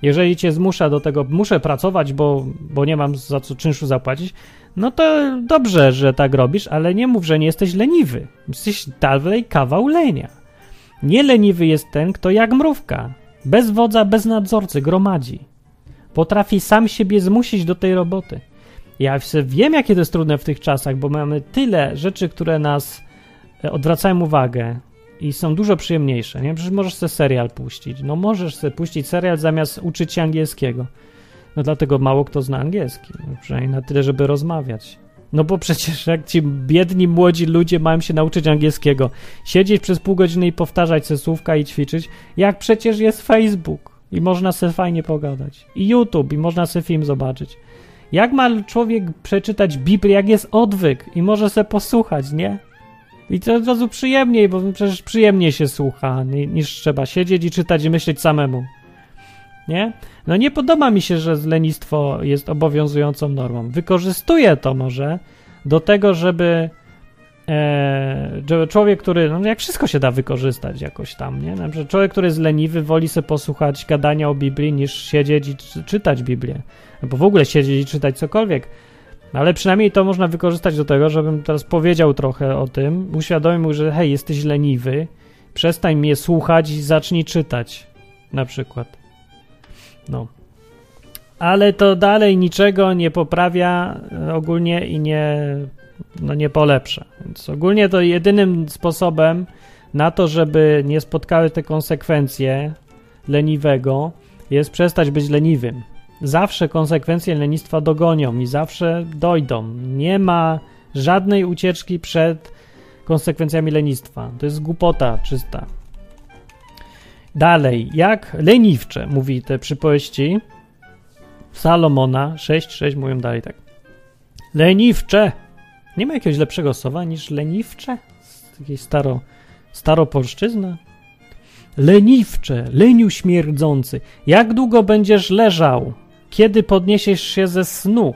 Jeżeli cię zmusza do tego, muszę pracować, bo, bo nie mam za co czynszu zapłacić, no to dobrze, że tak robisz, ale nie mów, że nie jesteś leniwy. Jesteś dalej kawał lenia. Nie leniwy jest ten, kto jak mrówka, bez wodza, bez nadzorcy, gromadzi. Potrafi sam siebie zmusić do tej roboty. Ja wiem, jakie to jest trudne w tych czasach, bo mamy tyle rzeczy, które nas e, odwracają uwagę i są dużo przyjemniejsze. Nie? Przecież możesz sobie serial puścić. No możesz sobie puścić serial zamiast uczyć się angielskiego. No dlatego mało kto zna angielski. No, przynajmniej na tyle, żeby rozmawiać. No bo przecież jak ci biedni młodzi ludzie mają się nauczyć angielskiego, siedzieć przez pół godziny i powtarzać se słówka i ćwiczyć, jak przecież jest Facebook i można se fajnie pogadać. I YouTube i można se film zobaczyć. Jak ma człowiek przeczytać Biblię, jak jest odwyk i może se posłuchać, nie? I to od razu przyjemniej, bo przecież przyjemnie się słucha, niż trzeba siedzieć i czytać i myśleć samemu. Nie? No nie podoba mi się, że lenistwo jest obowiązującą normą. Wykorzystuję to może do tego, żeby, e, człowiek, który, no jak wszystko się da wykorzystać jakoś tam, nie? Na przykład człowiek, który jest leniwy, woli sobie posłuchać gadania o Biblii, niż siedzieć i czytać Biblię. Albo w ogóle siedzieć i czytać cokolwiek. Ale przynajmniej to można wykorzystać do tego, żebym teraz powiedział trochę o tym, uświadomił, że hej, jesteś leniwy, przestań mnie słuchać i zacznij czytać, na przykład. No. Ale to dalej niczego nie poprawia e, ogólnie i nie, no nie polepsza. Więc ogólnie to jedynym sposobem na to, żeby nie spotkały te konsekwencje leniwego, jest przestać być leniwym. Zawsze konsekwencje lenistwa dogonią i zawsze dojdą. Nie ma żadnej ucieczki przed konsekwencjami lenistwa. To jest głupota czysta. Dalej, jak leniwcze, mówi te przypowieści Salomona 6.6 mówią dalej tak. Leniwcze. Nie ma jakiegoś lepszego słowa niż leniwcze? Takiej staro, staropolszczyzna? Leniwcze, leniu śmierdzący. Jak długo będziesz leżał? Kiedy podniesiesz się ze snu?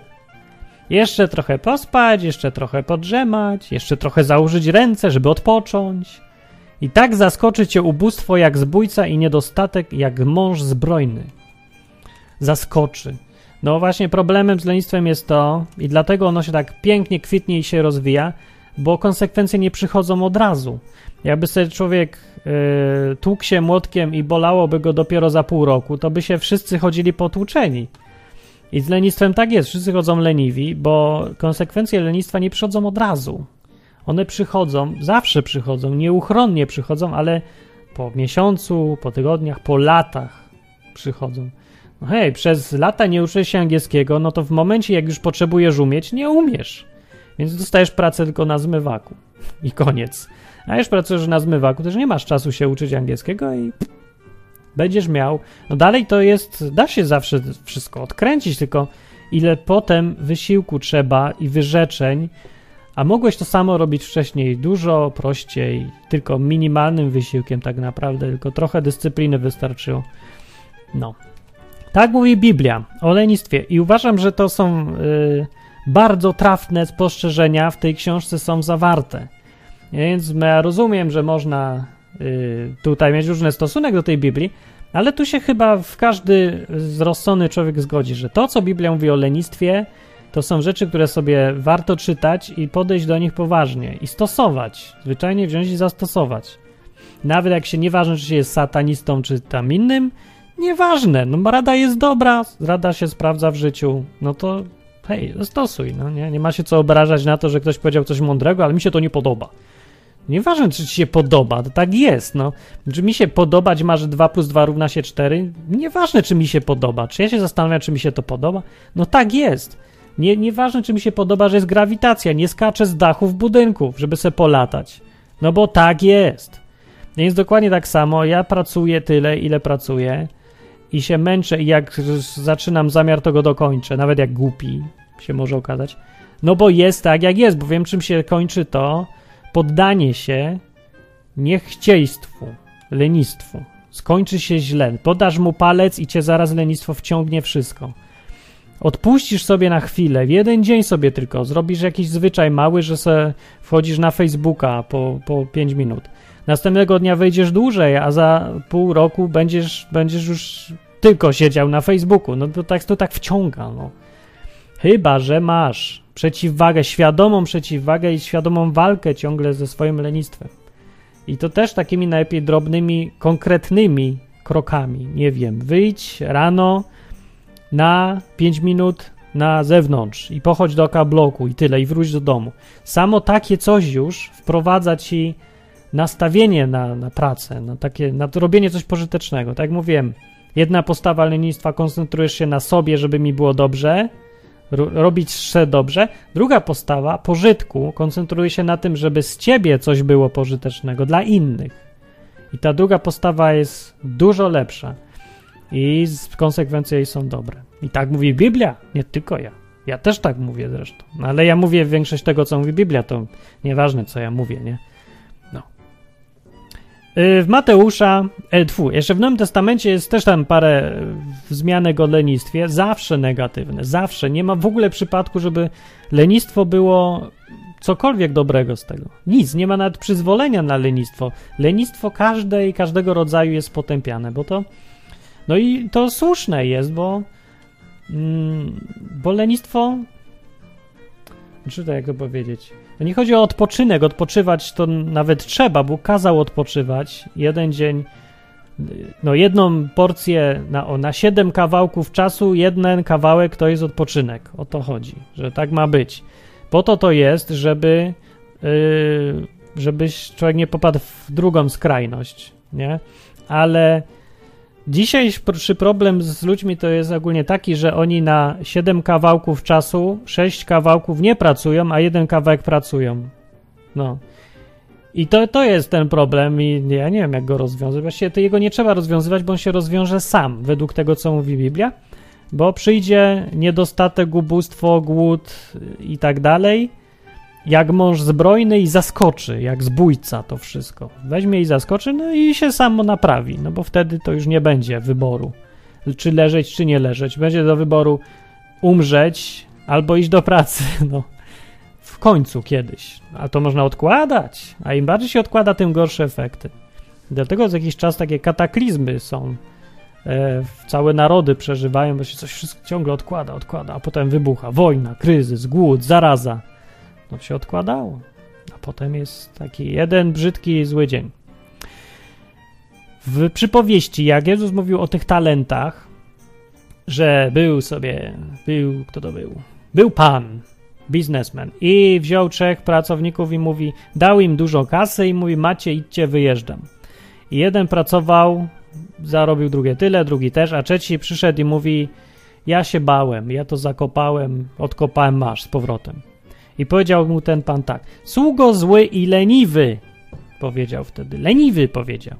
Jeszcze trochę pospać, jeszcze trochę podrzemać, jeszcze trochę założyć ręce, żeby odpocząć. I tak zaskoczy cię ubóstwo jak zbójca i niedostatek jak mąż zbrojny. Zaskoczy. No właśnie problemem z lenistwem jest to, i dlatego ono się tak pięknie kwitnie i się rozwija, bo konsekwencje nie przychodzą od razu. Jakby sobie człowiek yy, tłukł się młotkiem i bolałoby go dopiero za pół roku, to by się wszyscy chodzili potłuczeni. I z lenistwem tak jest, wszyscy chodzą leniwi, bo konsekwencje lenistwa nie przychodzą od razu. One przychodzą, zawsze przychodzą, nieuchronnie przychodzą, ale po miesiącu, po tygodniach, po latach przychodzą. No hej, przez lata nie uczysz się angielskiego, no to w momencie, jak już potrzebujesz umieć, nie umiesz. Więc dostajesz pracę tylko na zmywaku. I koniec. A już pracujesz na zmywaku, też nie masz czasu się uczyć angielskiego i będziesz miał. No dalej to jest, da się zawsze wszystko odkręcić, tylko ile potem wysiłku trzeba i wyrzeczeń, a mogłeś to samo robić wcześniej dużo prościej, tylko minimalnym wysiłkiem tak naprawdę, tylko trochę dyscypliny wystarczyło. No. Tak mówi Biblia o lenistwie i uważam, że to są y, bardzo trafne spostrzeżenia w tej książce są zawarte. Więc ja rozumiem, że można y, tutaj mieć różny stosunek do tej Biblii, ale tu się chyba w każdy rozsądny człowiek zgodzi, że to, co Biblia mówi o lenistwie, to są rzeczy, które sobie warto czytać i podejść do nich poważnie i stosować. Zwyczajnie wziąć i zastosować. Nawet jak się nieważne, czy się jest satanistą, czy tam innym, nieważne. No rada jest dobra, rada się sprawdza w życiu. No to hej, stosuj. No nie, nie ma się co obrażać na to, że ktoś powiedział coś mądrego, ale mi się to nie podoba. Nieważne, czy ci się podoba, to tak jest, no. Czy mi się podobać ma, że 2 plus 2 równa się 4? Nieważne, czy mi się podoba. Czy ja się zastanawiam, czy mi się to podoba? No tak jest. Nie, nieważne, czy mi się podoba, że jest grawitacja, nie skaczę z dachów budynków, żeby se polatać. No bo tak jest. Więc dokładnie tak samo, ja pracuję tyle, ile pracuję i się męczę i jak zaczynam zamiar, to go dokończę, nawet jak głupi się może okazać. No bo jest tak, jak jest, bo wiem, czym się kończy to poddanie się niechciejstwu, lenistwu, skończy się źle. Podasz mu palec i cię zaraz lenistwo wciągnie wszystko. Odpuścisz sobie na chwilę, w jeden dzień sobie tylko, zrobisz jakiś zwyczaj mały, że se wchodzisz na Facebooka po, po 5 minut. Następnego dnia wejdziesz dłużej, a za pół roku będziesz, będziesz już tylko siedział na Facebooku. No to tak, to tak wciąga, no. Chyba, że masz przeciwwagę, świadomą przeciwwagę i świadomą walkę ciągle ze swoim lenistwem. I to też takimi najlepiej drobnymi, konkretnymi krokami. Nie wiem, wyjdź rano na 5 minut na zewnątrz i pochodź do bloku i tyle, i wróć do domu. Samo takie coś już wprowadza ci nastawienie na, na pracę, na takie, na robienie coś pożytecznego. Tak jak mówiłem, jedna postawa lenistwa koncentrujesz się na sobie, żeby mi było dobrze, robić się dobrze. Druga postawa pożytku koncentruje się na tym, żeby z ciebie coś było pożytecznego dla innych. I ta druga postawa jest dużo lepsza i konsekwencje jej są dobre. I tak mówi Biblia, nie tylko ja. Ja też tak mówię zresztą. No, ale ja mówię większość tego, co mówi Biblia, to nieważne, co ja mówię, nie? Y, w Mateusza, e, tfu, jeszcze w Nowym Testamencie jest też tam parę zmianek o lenistwie, zawsze negatywne, zawsze. Nie ma w ogóle przypadku, żeby lenistwo było cokolwiek dobrego z tego. Nic, nie ma nawet przyzwolenia na lenistwo. Lenistwo każdej, każdego rodzaju jest potępiane, bo to, no i to słuszne jest, bo, mm, bo lenistwo, czy to jak to powiedzieć, to nie chodzi o odpoczynek. Odpoczywać to nawet trzeba. Bóg kazał odpoczywać. Jeden dzień, no jedną porcję na, o, na siedem kawałków czasu, jeden kawałek to jest odpoczynek. O to chodzi, że tak ma być. Po to to jest, żeby yy, żebyś człowiek nie popadł w drugą skrajność, nie? Ale Dzisiejszy problem z ludźmi to jest ogólnie taki, że oni na 7 kawałków czasu, 6 kawałków nie pracują, a jeden kawałek pracują. No. I to, to jest ten problem i ja nie wiem, jak go rozwiązać. Właściwie to jego nie trzeba rozwiązywać, bo on się rozwiąże sam, według tego, co mówi Biblia, bo przyjdzie niedostatek, ubóstwo, głód i tak dalej, jak mąż zbrojny i zaskoczy, jak zbójca to wszystko. Weźmie i zaskoczy, no i się samo naprawi, no bo wtedy to już nie będzie wyboru, czy leżeć, czy nie leżeć. Będzie do wyboru umrzeć albo iść do pracy, no. W końcu kiedyś. A to można odkładać, a im bardziej się odkłada, tym gorsze efekty. Dlatego za jakiś czas takie kataklizmy są. E, całe narody przeżywają, bo się coś wszystko ciągle odkłada, odkłada, a potem wybucha wojna, kryzys, głód, zaraza no się odkładało. A potem jest taki jeden brzydki, zły dzień. W przypowieści, jak Jezus mówił o tych talentach, że był sobie, był, kto to był? Był pan, biznesmen i wziął trzech pracowników i mówi, dał im dużo kasy i mówi, macie, idźcie, wyjeżdżam. I jeden pracował, zarobił drugie tyle, drugi też, a trzeci przyszedł i mówi, ja się bałem, ja to zakopałem, odkopałem, masz z powrotem. I powiedział mu ten pan tak: Sługo zły i leniwy, powiedział wtedy. Leniwy powiedział.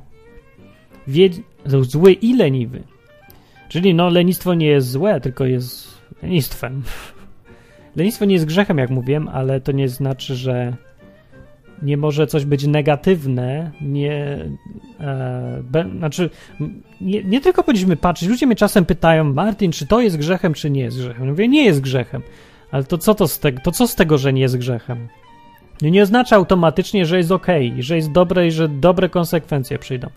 Wie... Zły i leniwy. Czyli no, lenistwo nie jest złe, tylko jest lenistwem. Lenistwo nie jest grzechem, jak mówiłem, ale to nie znaczy, że nie może coś być negatywne, nie, e, be, znaczy, nie, nie, tylko powinniśmy patrzeć, ludzie mnie czasem pytają, Martin, czy to jest grzechem, czy nie jest grzechem. Mówię, nie jest grzechem. Ale to co, to, z te, to co z tego, że nie jest grzechem? Nie oznacza automatycznie, że jest ok, że jest dobre i że dobre konsekwencje przyjdą.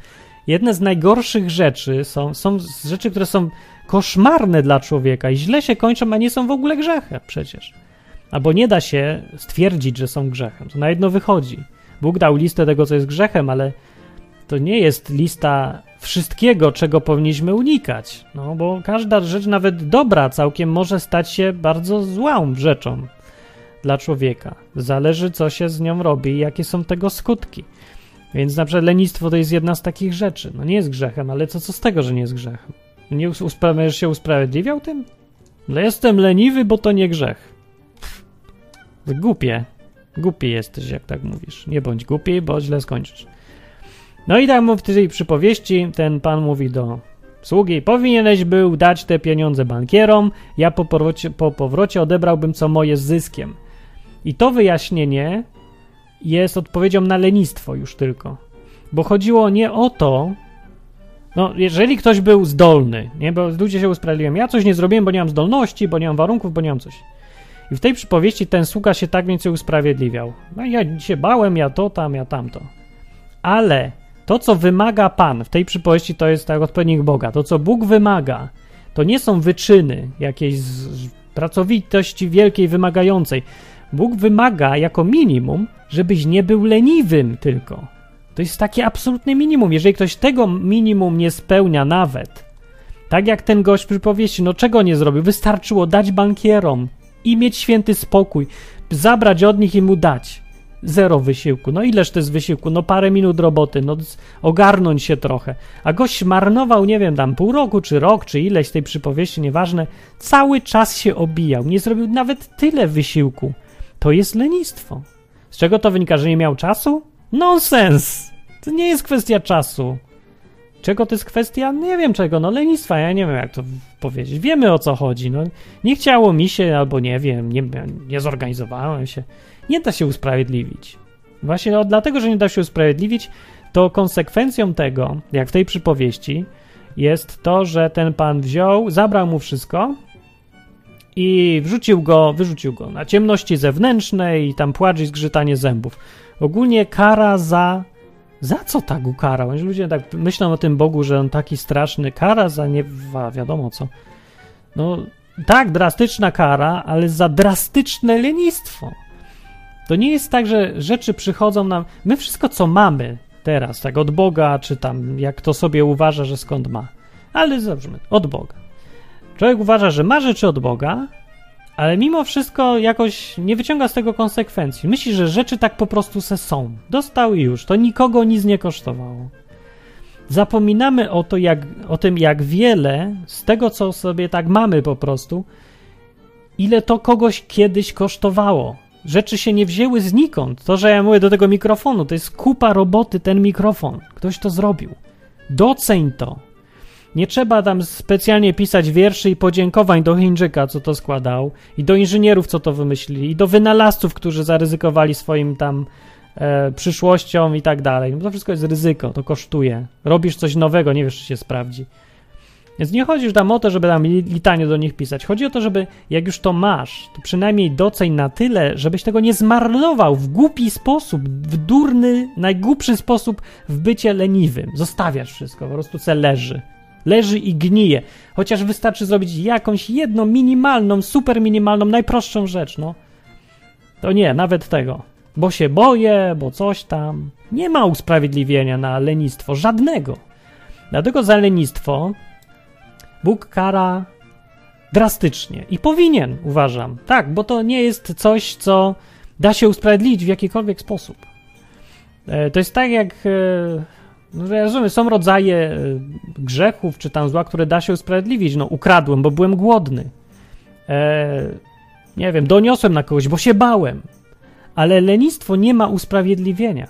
Jedne z najgorszych rzeczy są, są rzeczy, które są koszmarne dla człowieka i źle się kończą, a nie są w ogóle grzechem przecież. Albo nie da się stwierdzić, że są grzechem. To na jedno wychodzi. Bóg dał listę tego, co jest grzechem, ale to nie jest lista wszystkiego, czego powinniśmy unikać. No bo każda rzecz, nawet dobra całkiem, może stać się bardzo złą rzeczą dla człowieka. Zależy, co się z nią robi i jakie są tego skutki. Więc na przykład lenistwo to jest jedna z takich rzeczy. No nie jest grzechem, ale co, co z tego, że nie jest grzechem? Nie będziesz się usprawiedliwiał tym? No jestem leniwy, bo to nie grzech. Głupie. Głupi jesteś, jak tak mówisz. Nie bądź głupi, bo źle skończysz. No i tak w tej przypowieści ten pan mówi do sługi, powinieneś był dać te pieniądze bankierom, ja po powrocie, po powrocie odebrałbym co moje z zyskiem. I to wyjaśnienie jest odpowiedzią na lenistwo już tylko. Bo chodziło nie o to, No, jeżeli ktoś był zdolny, nie, bo ludzie się usprawiedliwiają, ja coś nie zrobiłem, bo nie mam zdolności, bo nie mam warunków, bo nie mam coś. I w tej przypowieści ten sługa się tak więcej usprawiedliwiał. No ja się bałem, ja to tam, ja tamto. Ale to, co wymaga Pan w tej przypowieści, to jest tak odpowiednik Boga. To, co Bóg wymaga, to nie są wyczyny jakiejś pracowitości wielkiej, wymagającej. Bóg wymaga jako minimum, żebyś nie był leniwym tylko. To jest takie absolutne minimum. Jeżeli ktoś tego minimum nie spełnia nawet, tak jak ten gość przypowieści, no czego nie zrobił? Wystarczyło dać bankierom i mieć święty spokój, zabrać od nich i mu dać. Zero wysiłku. No ileż to jest wysiłku? No parę minut roboty, no ogarnąć się trochę. A gość marnował, nie wiem, tam pół roku, czy rok, czy ileś tej przypowieści, nieważne. Cały czas się obijał. Nie zrobił nawet tyle wysiłku. To jest lenistwo. Z czego to wynika, że nie miał czasu? Nonsens! To nie jest kwestia czasu. Czego to jest kwestia? Nie wiem czego, no lenistwa, ja nie wiem jak to powiedzieć. Wiemy o co chodzi, no. Nie chciało mi się, albo nie wiem, nie, nie zorganizowałem się. Nie da się usprawiedliwić. Właśnie dlatego, że nie da się usprawiedliwić, to konsekwencją tego, jak w tej przypowieści, jest to, że ten pan wziął, zabrał mu wszystko i wrzucił go, wyrzucił go na ciemności zewnętrznej i tam płacz i zgrzytanie zębów. Ogólnie kara za za co tak ukarał? Ludzie tak myślą o tym Bogu, że on taki straszny. Kara za nie wiadomo co. No, tak, drastyczna kara, ale za drastyczne lenistwo. To nie jest tak, że rzeczy przychodzą nam. My wszystko, co mamy teraz, tak od Boga, czy tam jak to sobie uważa, że skąd ma. Ale zobaczmy, od Boga. Człowiek uważa, że ma rzeczy od Boga, ale mimo wszystko jakoś nie wyciąga z tego konsekwencji. Myśli, że rzeczy tak po prostu se są. Dostał i już. To nikogo nic nie kosztowało. Zapominamy o, to, jak, o tym, jak wiele z tego, co sobie tak mamy po prostu, ile to kogoś kiedyś kosztowało. Rzeczy się nie wzięły znikąd. To, że ja mówię do tego mikrofonu, to jest kupa roboty ten mikrofon. Ktoś to zrobił. Doceń to. Nie trzeba tam specjalnie pisać wierszy i podziękowań do Chińczyka, co to składał, i do inżynierów, co to wymyślili, i do wynalazców, którzy zaryzykowali swoim tam e, przyszłością i tak dalej. No to wszystko jest ryzyko, to kosztuje. Robisz coś nowego, nie wiesz, czy się sprawdzi. Więc nie chodzi tam o to, żeby tam litanie do nich pisać. Chodzi o to, żeby jak już to masz, to przynajmniej doceń na tyle, żebyś tego nie zmarnował w głupi sposób, w durny, najgłupszy sposób w bycie leniwym. Zostawiasz wszystko, po prostu se leży. Leży i gnije. Chociaż wystarczy zrobić jakąś jedną minimalną, super minimalną, najprostszą rzecz, no. To nie, nawet tego. Bo się boję, bo coś tam. Nie ma usprawiedliwienia na lenistwo, żadnego. Dlatego za lenistwo Bóg kara drastycznie. I powinien, uważam. Tak, bo to nie jest coś, co da się usprawiedliwić w jakikolwiek sposób. E, to jest tak jak e, no, rozumiem, są rodzaje e, grzechów czy tam zła, które da się usprawiedliwić. No, ukradłem, bo byłem głodny. Nie wiem, doniosłem na kogoś, bo się bałem. Ale lenistwo nie ma usprawiedliwienia.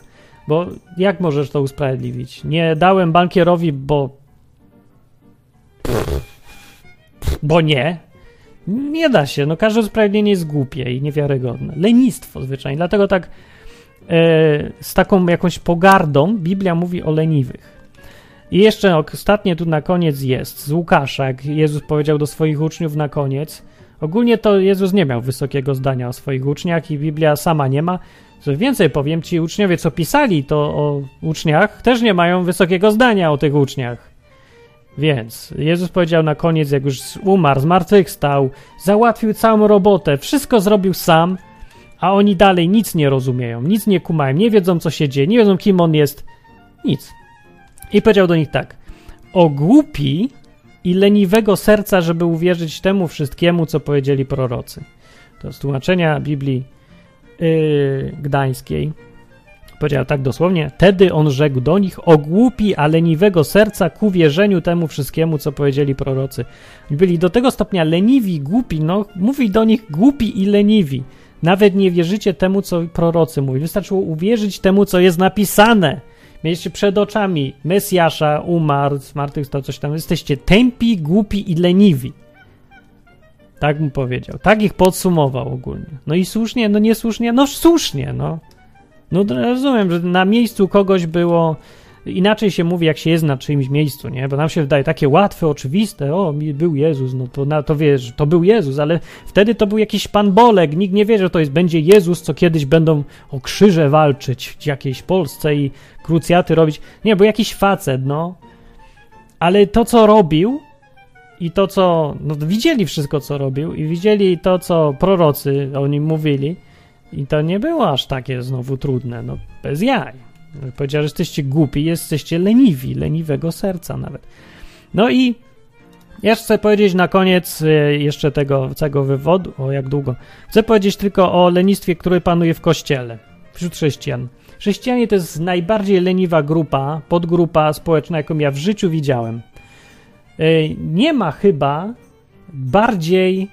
Bo jak możesz to usprawiedliwić? Nie dałem bankierowi, bo. Bo nie. Nie da się. No, każde usprawiedliwienie jest głupie i niewiarygodne. Lenistwo zwyczajnie. Dlatego tak E, z taką jakąś pogardą Biblia mówi o leniwych. I jeszcze ostatnie tu na koniec jest z Łukasza, jak Jezus powiedział do swoich uczniów na koniec. Ogólnie to Jezus nie miał wysokiego zdania o swoich uczniach i Biblia sama nie ma. Co więcej powiem, ci uczniowie, co pisali to o uczniach, też nie mają wysokiego zdania o tych uczniach. Więc Jezus powiedział na koniec, jak już umarł, zmartwychwstał, załatwił całą robotę, wszystko zrobił sam – a oni dalej nic nie rozumieją, nic nie kumają, nie wiedzą co się dzieje, nie wiedzą kim on jest, nic. I powiedział do nich tak: O głupi i leniwego serca, żeby uwierzyć temu wszystkiemu, co powiedzieli prorocy. To z tłumaczenia Biblii yy, gdańskiej. Powiedział tak dosłownie: Wtedy on rzekł do nich: O głupi, a leniwego serca ku wierzeniu temu wszystkiemu, co powiedzieli prorocy. Byli do tego stopnia leniwi, głupi, no, mówi do nich głupi i leniwi. Nawet nie wierzycie temu, co prorocy mówią. Wystarczyło uwierzyć temu, co jest napisane. Mieliście przed oczami Mesjasza, umarł, zmartwychwstał, coś tam. Jesteście tępi, głupi i leniwi. Tak mu powiedział. Tak ich podsumował ogólnie. No i słusznie, no niesłusznie, no słusznie, no. No rozumiem, że na miejscu kogoś było inaczej się mówi, jak się jest na czyimś miejscu, nie? Bo nam się wydaje takie łatwe, oczywiste, o, był Jezus, no to, na to wiesz, to był Jezus, ale wtedy to był jakiś Pan Bolek, nikt nie wie, że to jest, będzie Jezus, co kiedyś będą o krzyże walczyć w jakiejś Polsce i krucjaty robić. Nie, bo jakiś facet, no. Ale to, co robił i to, co, no widzieli wszystko, co robił i widzieli to, co prorocy o nim mówili i to nie było aż takie znowu trudne, no bez jaj. Powiedział, że jesteście głupi, jesteście leniwi, leniwego serca nawet. No i ja chcę powiedzieć na koniec e, jeszcze tego całego wywodu, o jak długo. Chcę powiedzieć tylko o lenistwie, które panuje w kościele wśród chrześcijan. Chrześcijanie to jest najbardziej leniwa grupa, podgrupa społeczna, jaką ja w życiu widziałem. E, nie ma chyba bardziej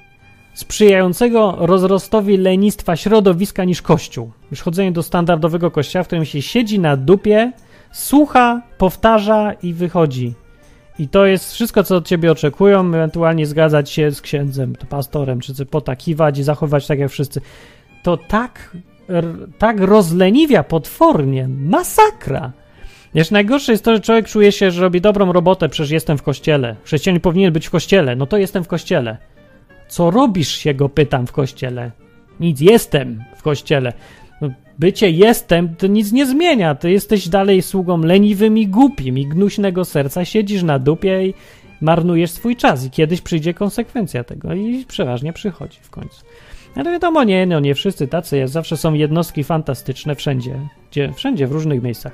sprzyjającego rozrostowi lenistwa środowiska niż Kościół. Już chodzenie do standardowego kościoła, w którym się siedzi na dupie, słucha, powtarza i wychodzi. I to jest wszystko, co od ciebie oczekują, ewentualnie zgadzać się z księdzem, pastorem, czy potakiwać i zachować tak jak wszyscy. To tak, tak rozleniwia potwornie, masakra. Jeszcze najgorsze jest to, że człowiek czuje się, że robi dobrą robotę, przecież jestem w kościele. Chrześcijanin powinien być w kościele, no to jestem w kościele. Co robisz, się go pytam w kościele? Nic, jestem w kościele. No, bycie jestem to nic nie zmienia. Ty jesteś dalej sługą leniwym i głupim i gnuśnego serca. Siedzisz na dupie i marnujesz swój czas. I kiedyś przyjdzie konsekwencja tego i przeważnie przychodzi w końcu. Ale wiadomo, nie, no nie wszyscy tacy jest. Zawsze są jednostki fantastyczne wszędzie, gdzie, wszędzie, w różnych miejscach.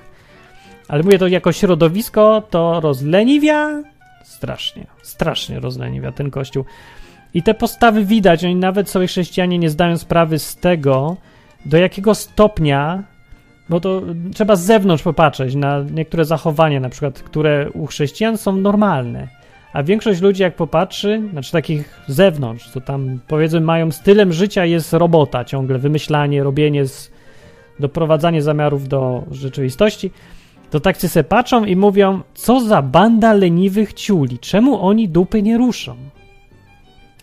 Ale mówię to jako środowisko, to rozleniwia strasznie, strasznie rozleniwia ten kościół. I te postawy widać, oni nawet sobie chrześcijanie nie zdają sprawy z tego, do jakiego stopnia, bo to trzeba z zewnątrz popatrzeć na niektóre zachowania, na przykład, które u chrześcijan są normalne. A większość ludzi, jak popatrzy, znaczy takich z zewnątrz, to tam powiedzmy mają stylem życia jest robota, ciągle wymyślanie, robienie, z, doprowadzanie zamiarów do rzeczywistości, to tak się patrzą i mówią, co za banda leniwych ciuli, czemu oni dupy nie ruszą?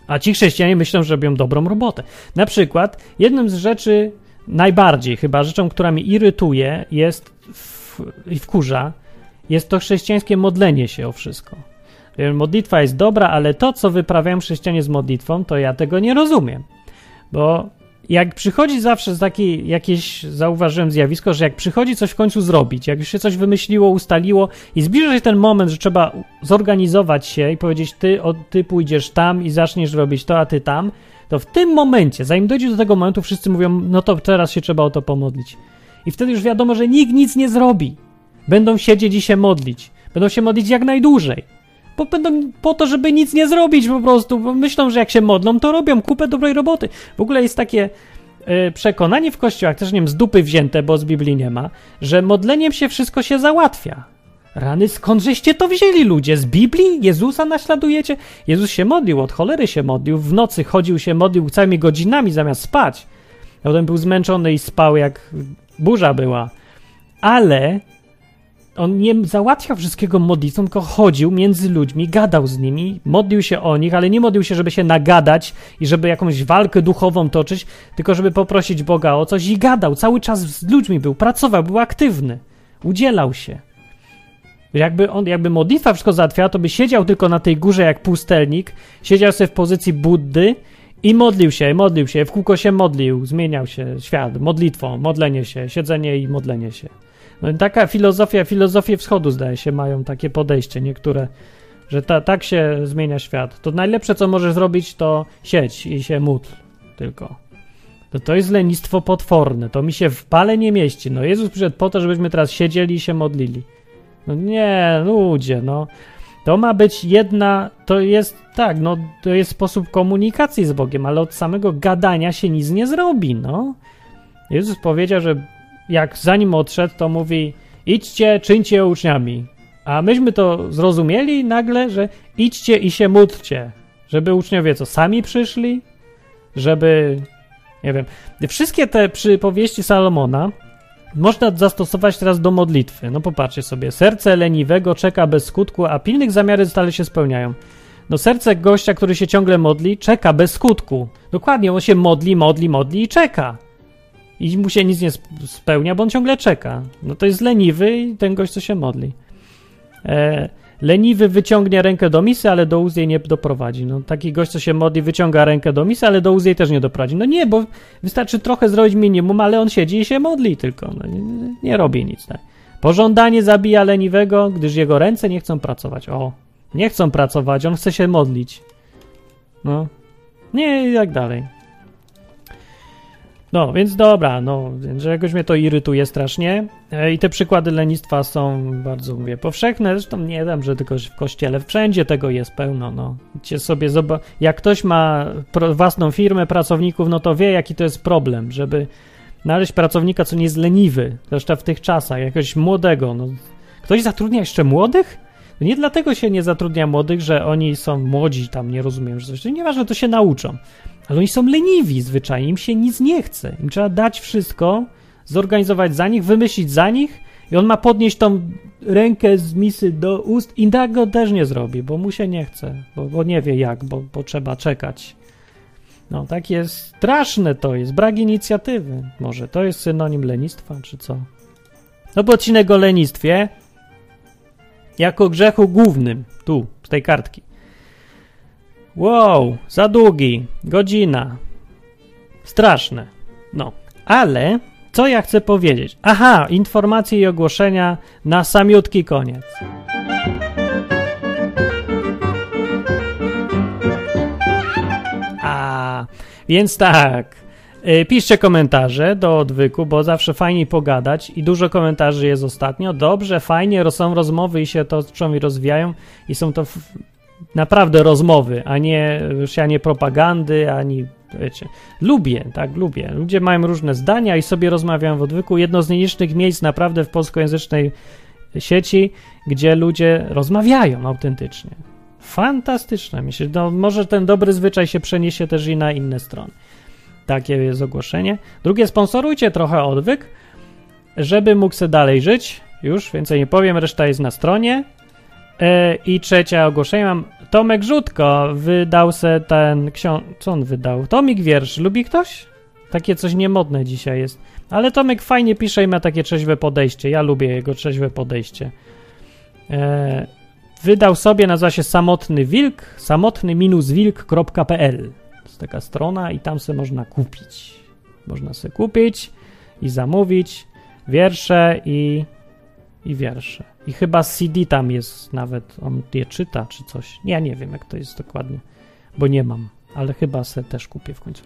A ci chrześcijanie myślą, że robią dobrą robotę. Na przykład, jedną z rzeczy, najbardziej chyba rzeczą, która mi irytuje jest i wkurza, jest to chrześcijańskie modlenie się o wszystko. Modlitwa jest dobra, ale to, co wyprawiają chrześcijanie z modlitwą, to ja tego nie rozumiem. Bo jak przychodzi zawsze taki jakieś, zauważyłem zjawisko, że jak przychodzi coś w końcu zrobić, jak już się coś wymyśliło, ustaliło i zbliża się ten moment, że trzeba zorganizować się i powiedzieć, ty, o, ty pójdziesz tam i zaczniesz robić to, a ty tam, to w tym momencie, zanim dojdzie do tego momentu, wszyscy mówią, no to teraz się trzeba o to pomodlić. I wtedy już wiadomo, że nikt nic nie zrobi. Będą siedzieć i się modlić. Będą się modlić jak najdłużej bo będą po to, żeby nic nie zrobić po prostu, bo myślą, że jak się modlą, to robią kupę dobrej roboty. W ogóle jest takie e, przekonanie w kościołach, też nie wiem, z dupy wzięte, bo z Biblii nie ma, że modleniem się wszystko się załatwia. Rany, skąd żeście to wzięli ludzie? Z Biblii? Jezusa naśladujecie? Jezus się modlił, od cholery się modlił, w nocy chodził się, modlił całymi godzinami zamiast spać. Potem był zmęczony i spał jak burza była. Ale on nie załatwiał wszystkiego modlitwą, tylko chodził między ludźmi, gadał z nimi, modlił się o nich, ale nie modlił się, żeby się nagadać i żeby jakąś walkę duchową toczyć, tylko żeby poprosić Boga o coś i gadał. Cały czas z ludźmi był, pracował, był aktywny, udzielał się. Jakby, on, jakby modlitwa wszystko załatwiała, to by siedział tylko na tej górze jak pustelnik, siedział sobie w pozycji Buddy i modlił się, modlił się, w kółko się modlił, zmieniał się świat modlitwą, modlenie się, siedzenie i modlenie się. No, taka filozofia, filozofie wschodu zdaje się mają takie podejście niektóre, że ta, tak się zmienia świat. To najlepsze, co możesz zrobić, to sieć i się módl tylko. To, to jest lenistwo potworne, to mi się w pale nie mieści. No Jezus przyszedł po to, żebyśmy teraz siedzieli i się modlili. No nie, ludzie, no. To ma być jedna, to jest, tak, no, to jest sposób komunikacji z Bogiem, ale od samego gadania się nic nie zrobi, no. Jezus powiedział, że jak zanim odszedł, to mówi idźcie, czyńcie uczniami. A myśmy to zrozumieli nagle, że idźcie i się módlcie, żeby uczniowie co, sami przyszli? Żeby, nie wiem, wszystkie te przypowieści Salomona można zastosować teraz do modlitwy. No popatrzcie sobie, serce leniwego czeka bez skutku, a pilnych zamiary stale się spełniają. No serce gościa, który się ciągle modli, czeka bez skutku. Dokładnie, on się modli, modli, modli i czeka. I mu się nic nie spełnia, bo on ciągle czeka. No to jest leniwy i ten gość, co się modli. E, leniwy wyciągnie rękę do misy, ale do ust jej nie doprowadzi. No, taki gość, co się modli, wyciąga rękę do misy, ale do ust jej też nie doprowadzi. No nie, bo wystarczy trochę zrobić minimum, ale on siedzi i się modli tylko. No, nie, nie robi nic. Tak. Pożądanie zabija leniwego, gdyż jego ręce nie chcą pracować. O, nie chcą pracować, on chce się modlić. No, nie i tak dalej. No, więc dobra, no, że jakoś mnie to irytuje strasznie. E, I te przykłady lenistwa są bardzo, mówię, powszechne. Zresztą nie wiem, że tylko w kościele, wszędzie tego jest pełno, no. Cię sobie zoba- Jak ktoś ma własną firmę pracowników, no to wie, jaki to jest problem, żeby znaleźć pracownika, co nie jest leniwy, zwłaszcza w tych czasach, jakiegoś młodego, no. Ktoś zatrudnia jeszcze młodych? No nie dlatego się nie zatrudnia młodych, że oni są młodzi, tam nie rozumiem, że coś. Nieważne, to się nauczą. Ale oni są leniwi zwyczajnie, im się nic nie chce. Im trzeba dać wszystko, zorganizować za nich, wymyślić za nich i on ma podnieść tą rękę z misy do ust i tak go też nie zrobi, bo mu się nie chce, bo, bo nie wie jak, bo, bo trzeba czekać. No, tak jest straszne to jest, brak inicjatywy. Może to jest synonim lenistwa, czy co? No bo odcinek o lenistwie jako grzechu głównym, tu, z tej kartki. Wow, za długi, godzina. Straszne. No, ale co ja chcę powiedzieć? Aha, informacje i ogłoszenia na samiutki koniec. A, więc tak. Y, piszcie komentarze do odwyku, bo zawsze fajniej pogadać i dużo komentarzy jest ostatnio. Dobrze, fajnie, są rozmowy i się toczą i rozwijają i są to naprawdę rozmowy, a nie sianie propagandy, ani wiecie. Lubię, tak, lubię. Ludzie mają różne zdania i sobie rozmawiają w odwyku. Jedno z nielicznych miejsc naprawdę w polskojęzycznej sieci, gdzie ludzie rozmawiają autentycznie. Fantastyczne. Myślę, no, może ten dobry zwyczaj się przeniesie też i na inne strony. Takie jest ogłoszenie. Drugie, sponsorujcie trochę odwyk, żeby mógł sobie dalej żyć. Już więcej nie powiem, reszta jest na stronie. E, I trzecie ogłoszenie mam. Tomek Rzutko wydał se ten książ... Co on wydał? Tomik wiersz. Lubi ktoś? Takie coś niemodne dzisiaj jest. Ale Tomek fajnie pisze i ma takie trzeźwe podejście. Ja lubię jego trzeźwe podejście. E, wydał sobie, nazywa się Samotny Wilk, samotny-wilk.pl. To jest taka strona i tam se można kupić. Można se kupić i zamówić wiersze i, i wiersze. I chyba CD tam jest nawet, on je czyta czy coś. Ja nie wiem, jak to jest dokładnie, bo nie mam, ale chyba se też kupię w końcu.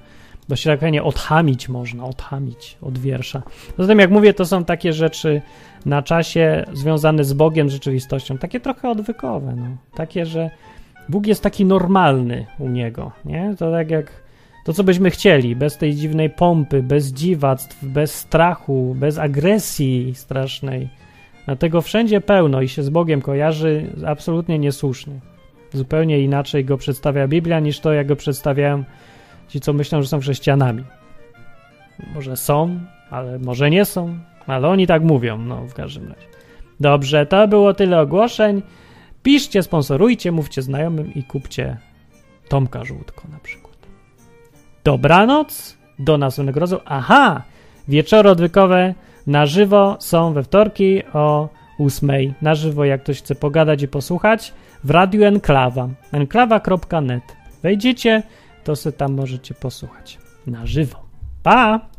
Bo się tak nie odhamić można, odhamić od wiersza. Zatem, jak mówię, to są takie rzeczy na czasie związane z Bogiem, rzeczywistością, takie trochę odwykowe, no. Takie, że Bóg jest taki normalny u niego, nie? To tak jak to, co byśmy chcieli, bez tej dziwnej pompy, bez dziwactw, bez strachu, bez agresji strasznej Dlatego wszędzie pełno i się z Bogiem kojarzy absolutnie niesłusznie. Zupełnie inaczej go przedstawia Biblia niż to, jak go przedstawiają ci, co myślą, że są chrześcijanami. Może są, ale może nie są, ale oni tak mówią, no w każdym razie. Dobrze, to było tyle ogłoszeń. Piszcie, sponsorujcie, mówcie znajomym i kupcie Tomka Żółtko na przykład. Dobranoc, do następnego razu. Aha, wieczory odwykowe na żywo są we wtorki o 8. Na żywo, jak ktoś chce pogadać i posłuchać, w Radiu Enklawa. enklawa.net. Wejdziecie, to sobie tam możecie posłuchać. Na żywo. Pa!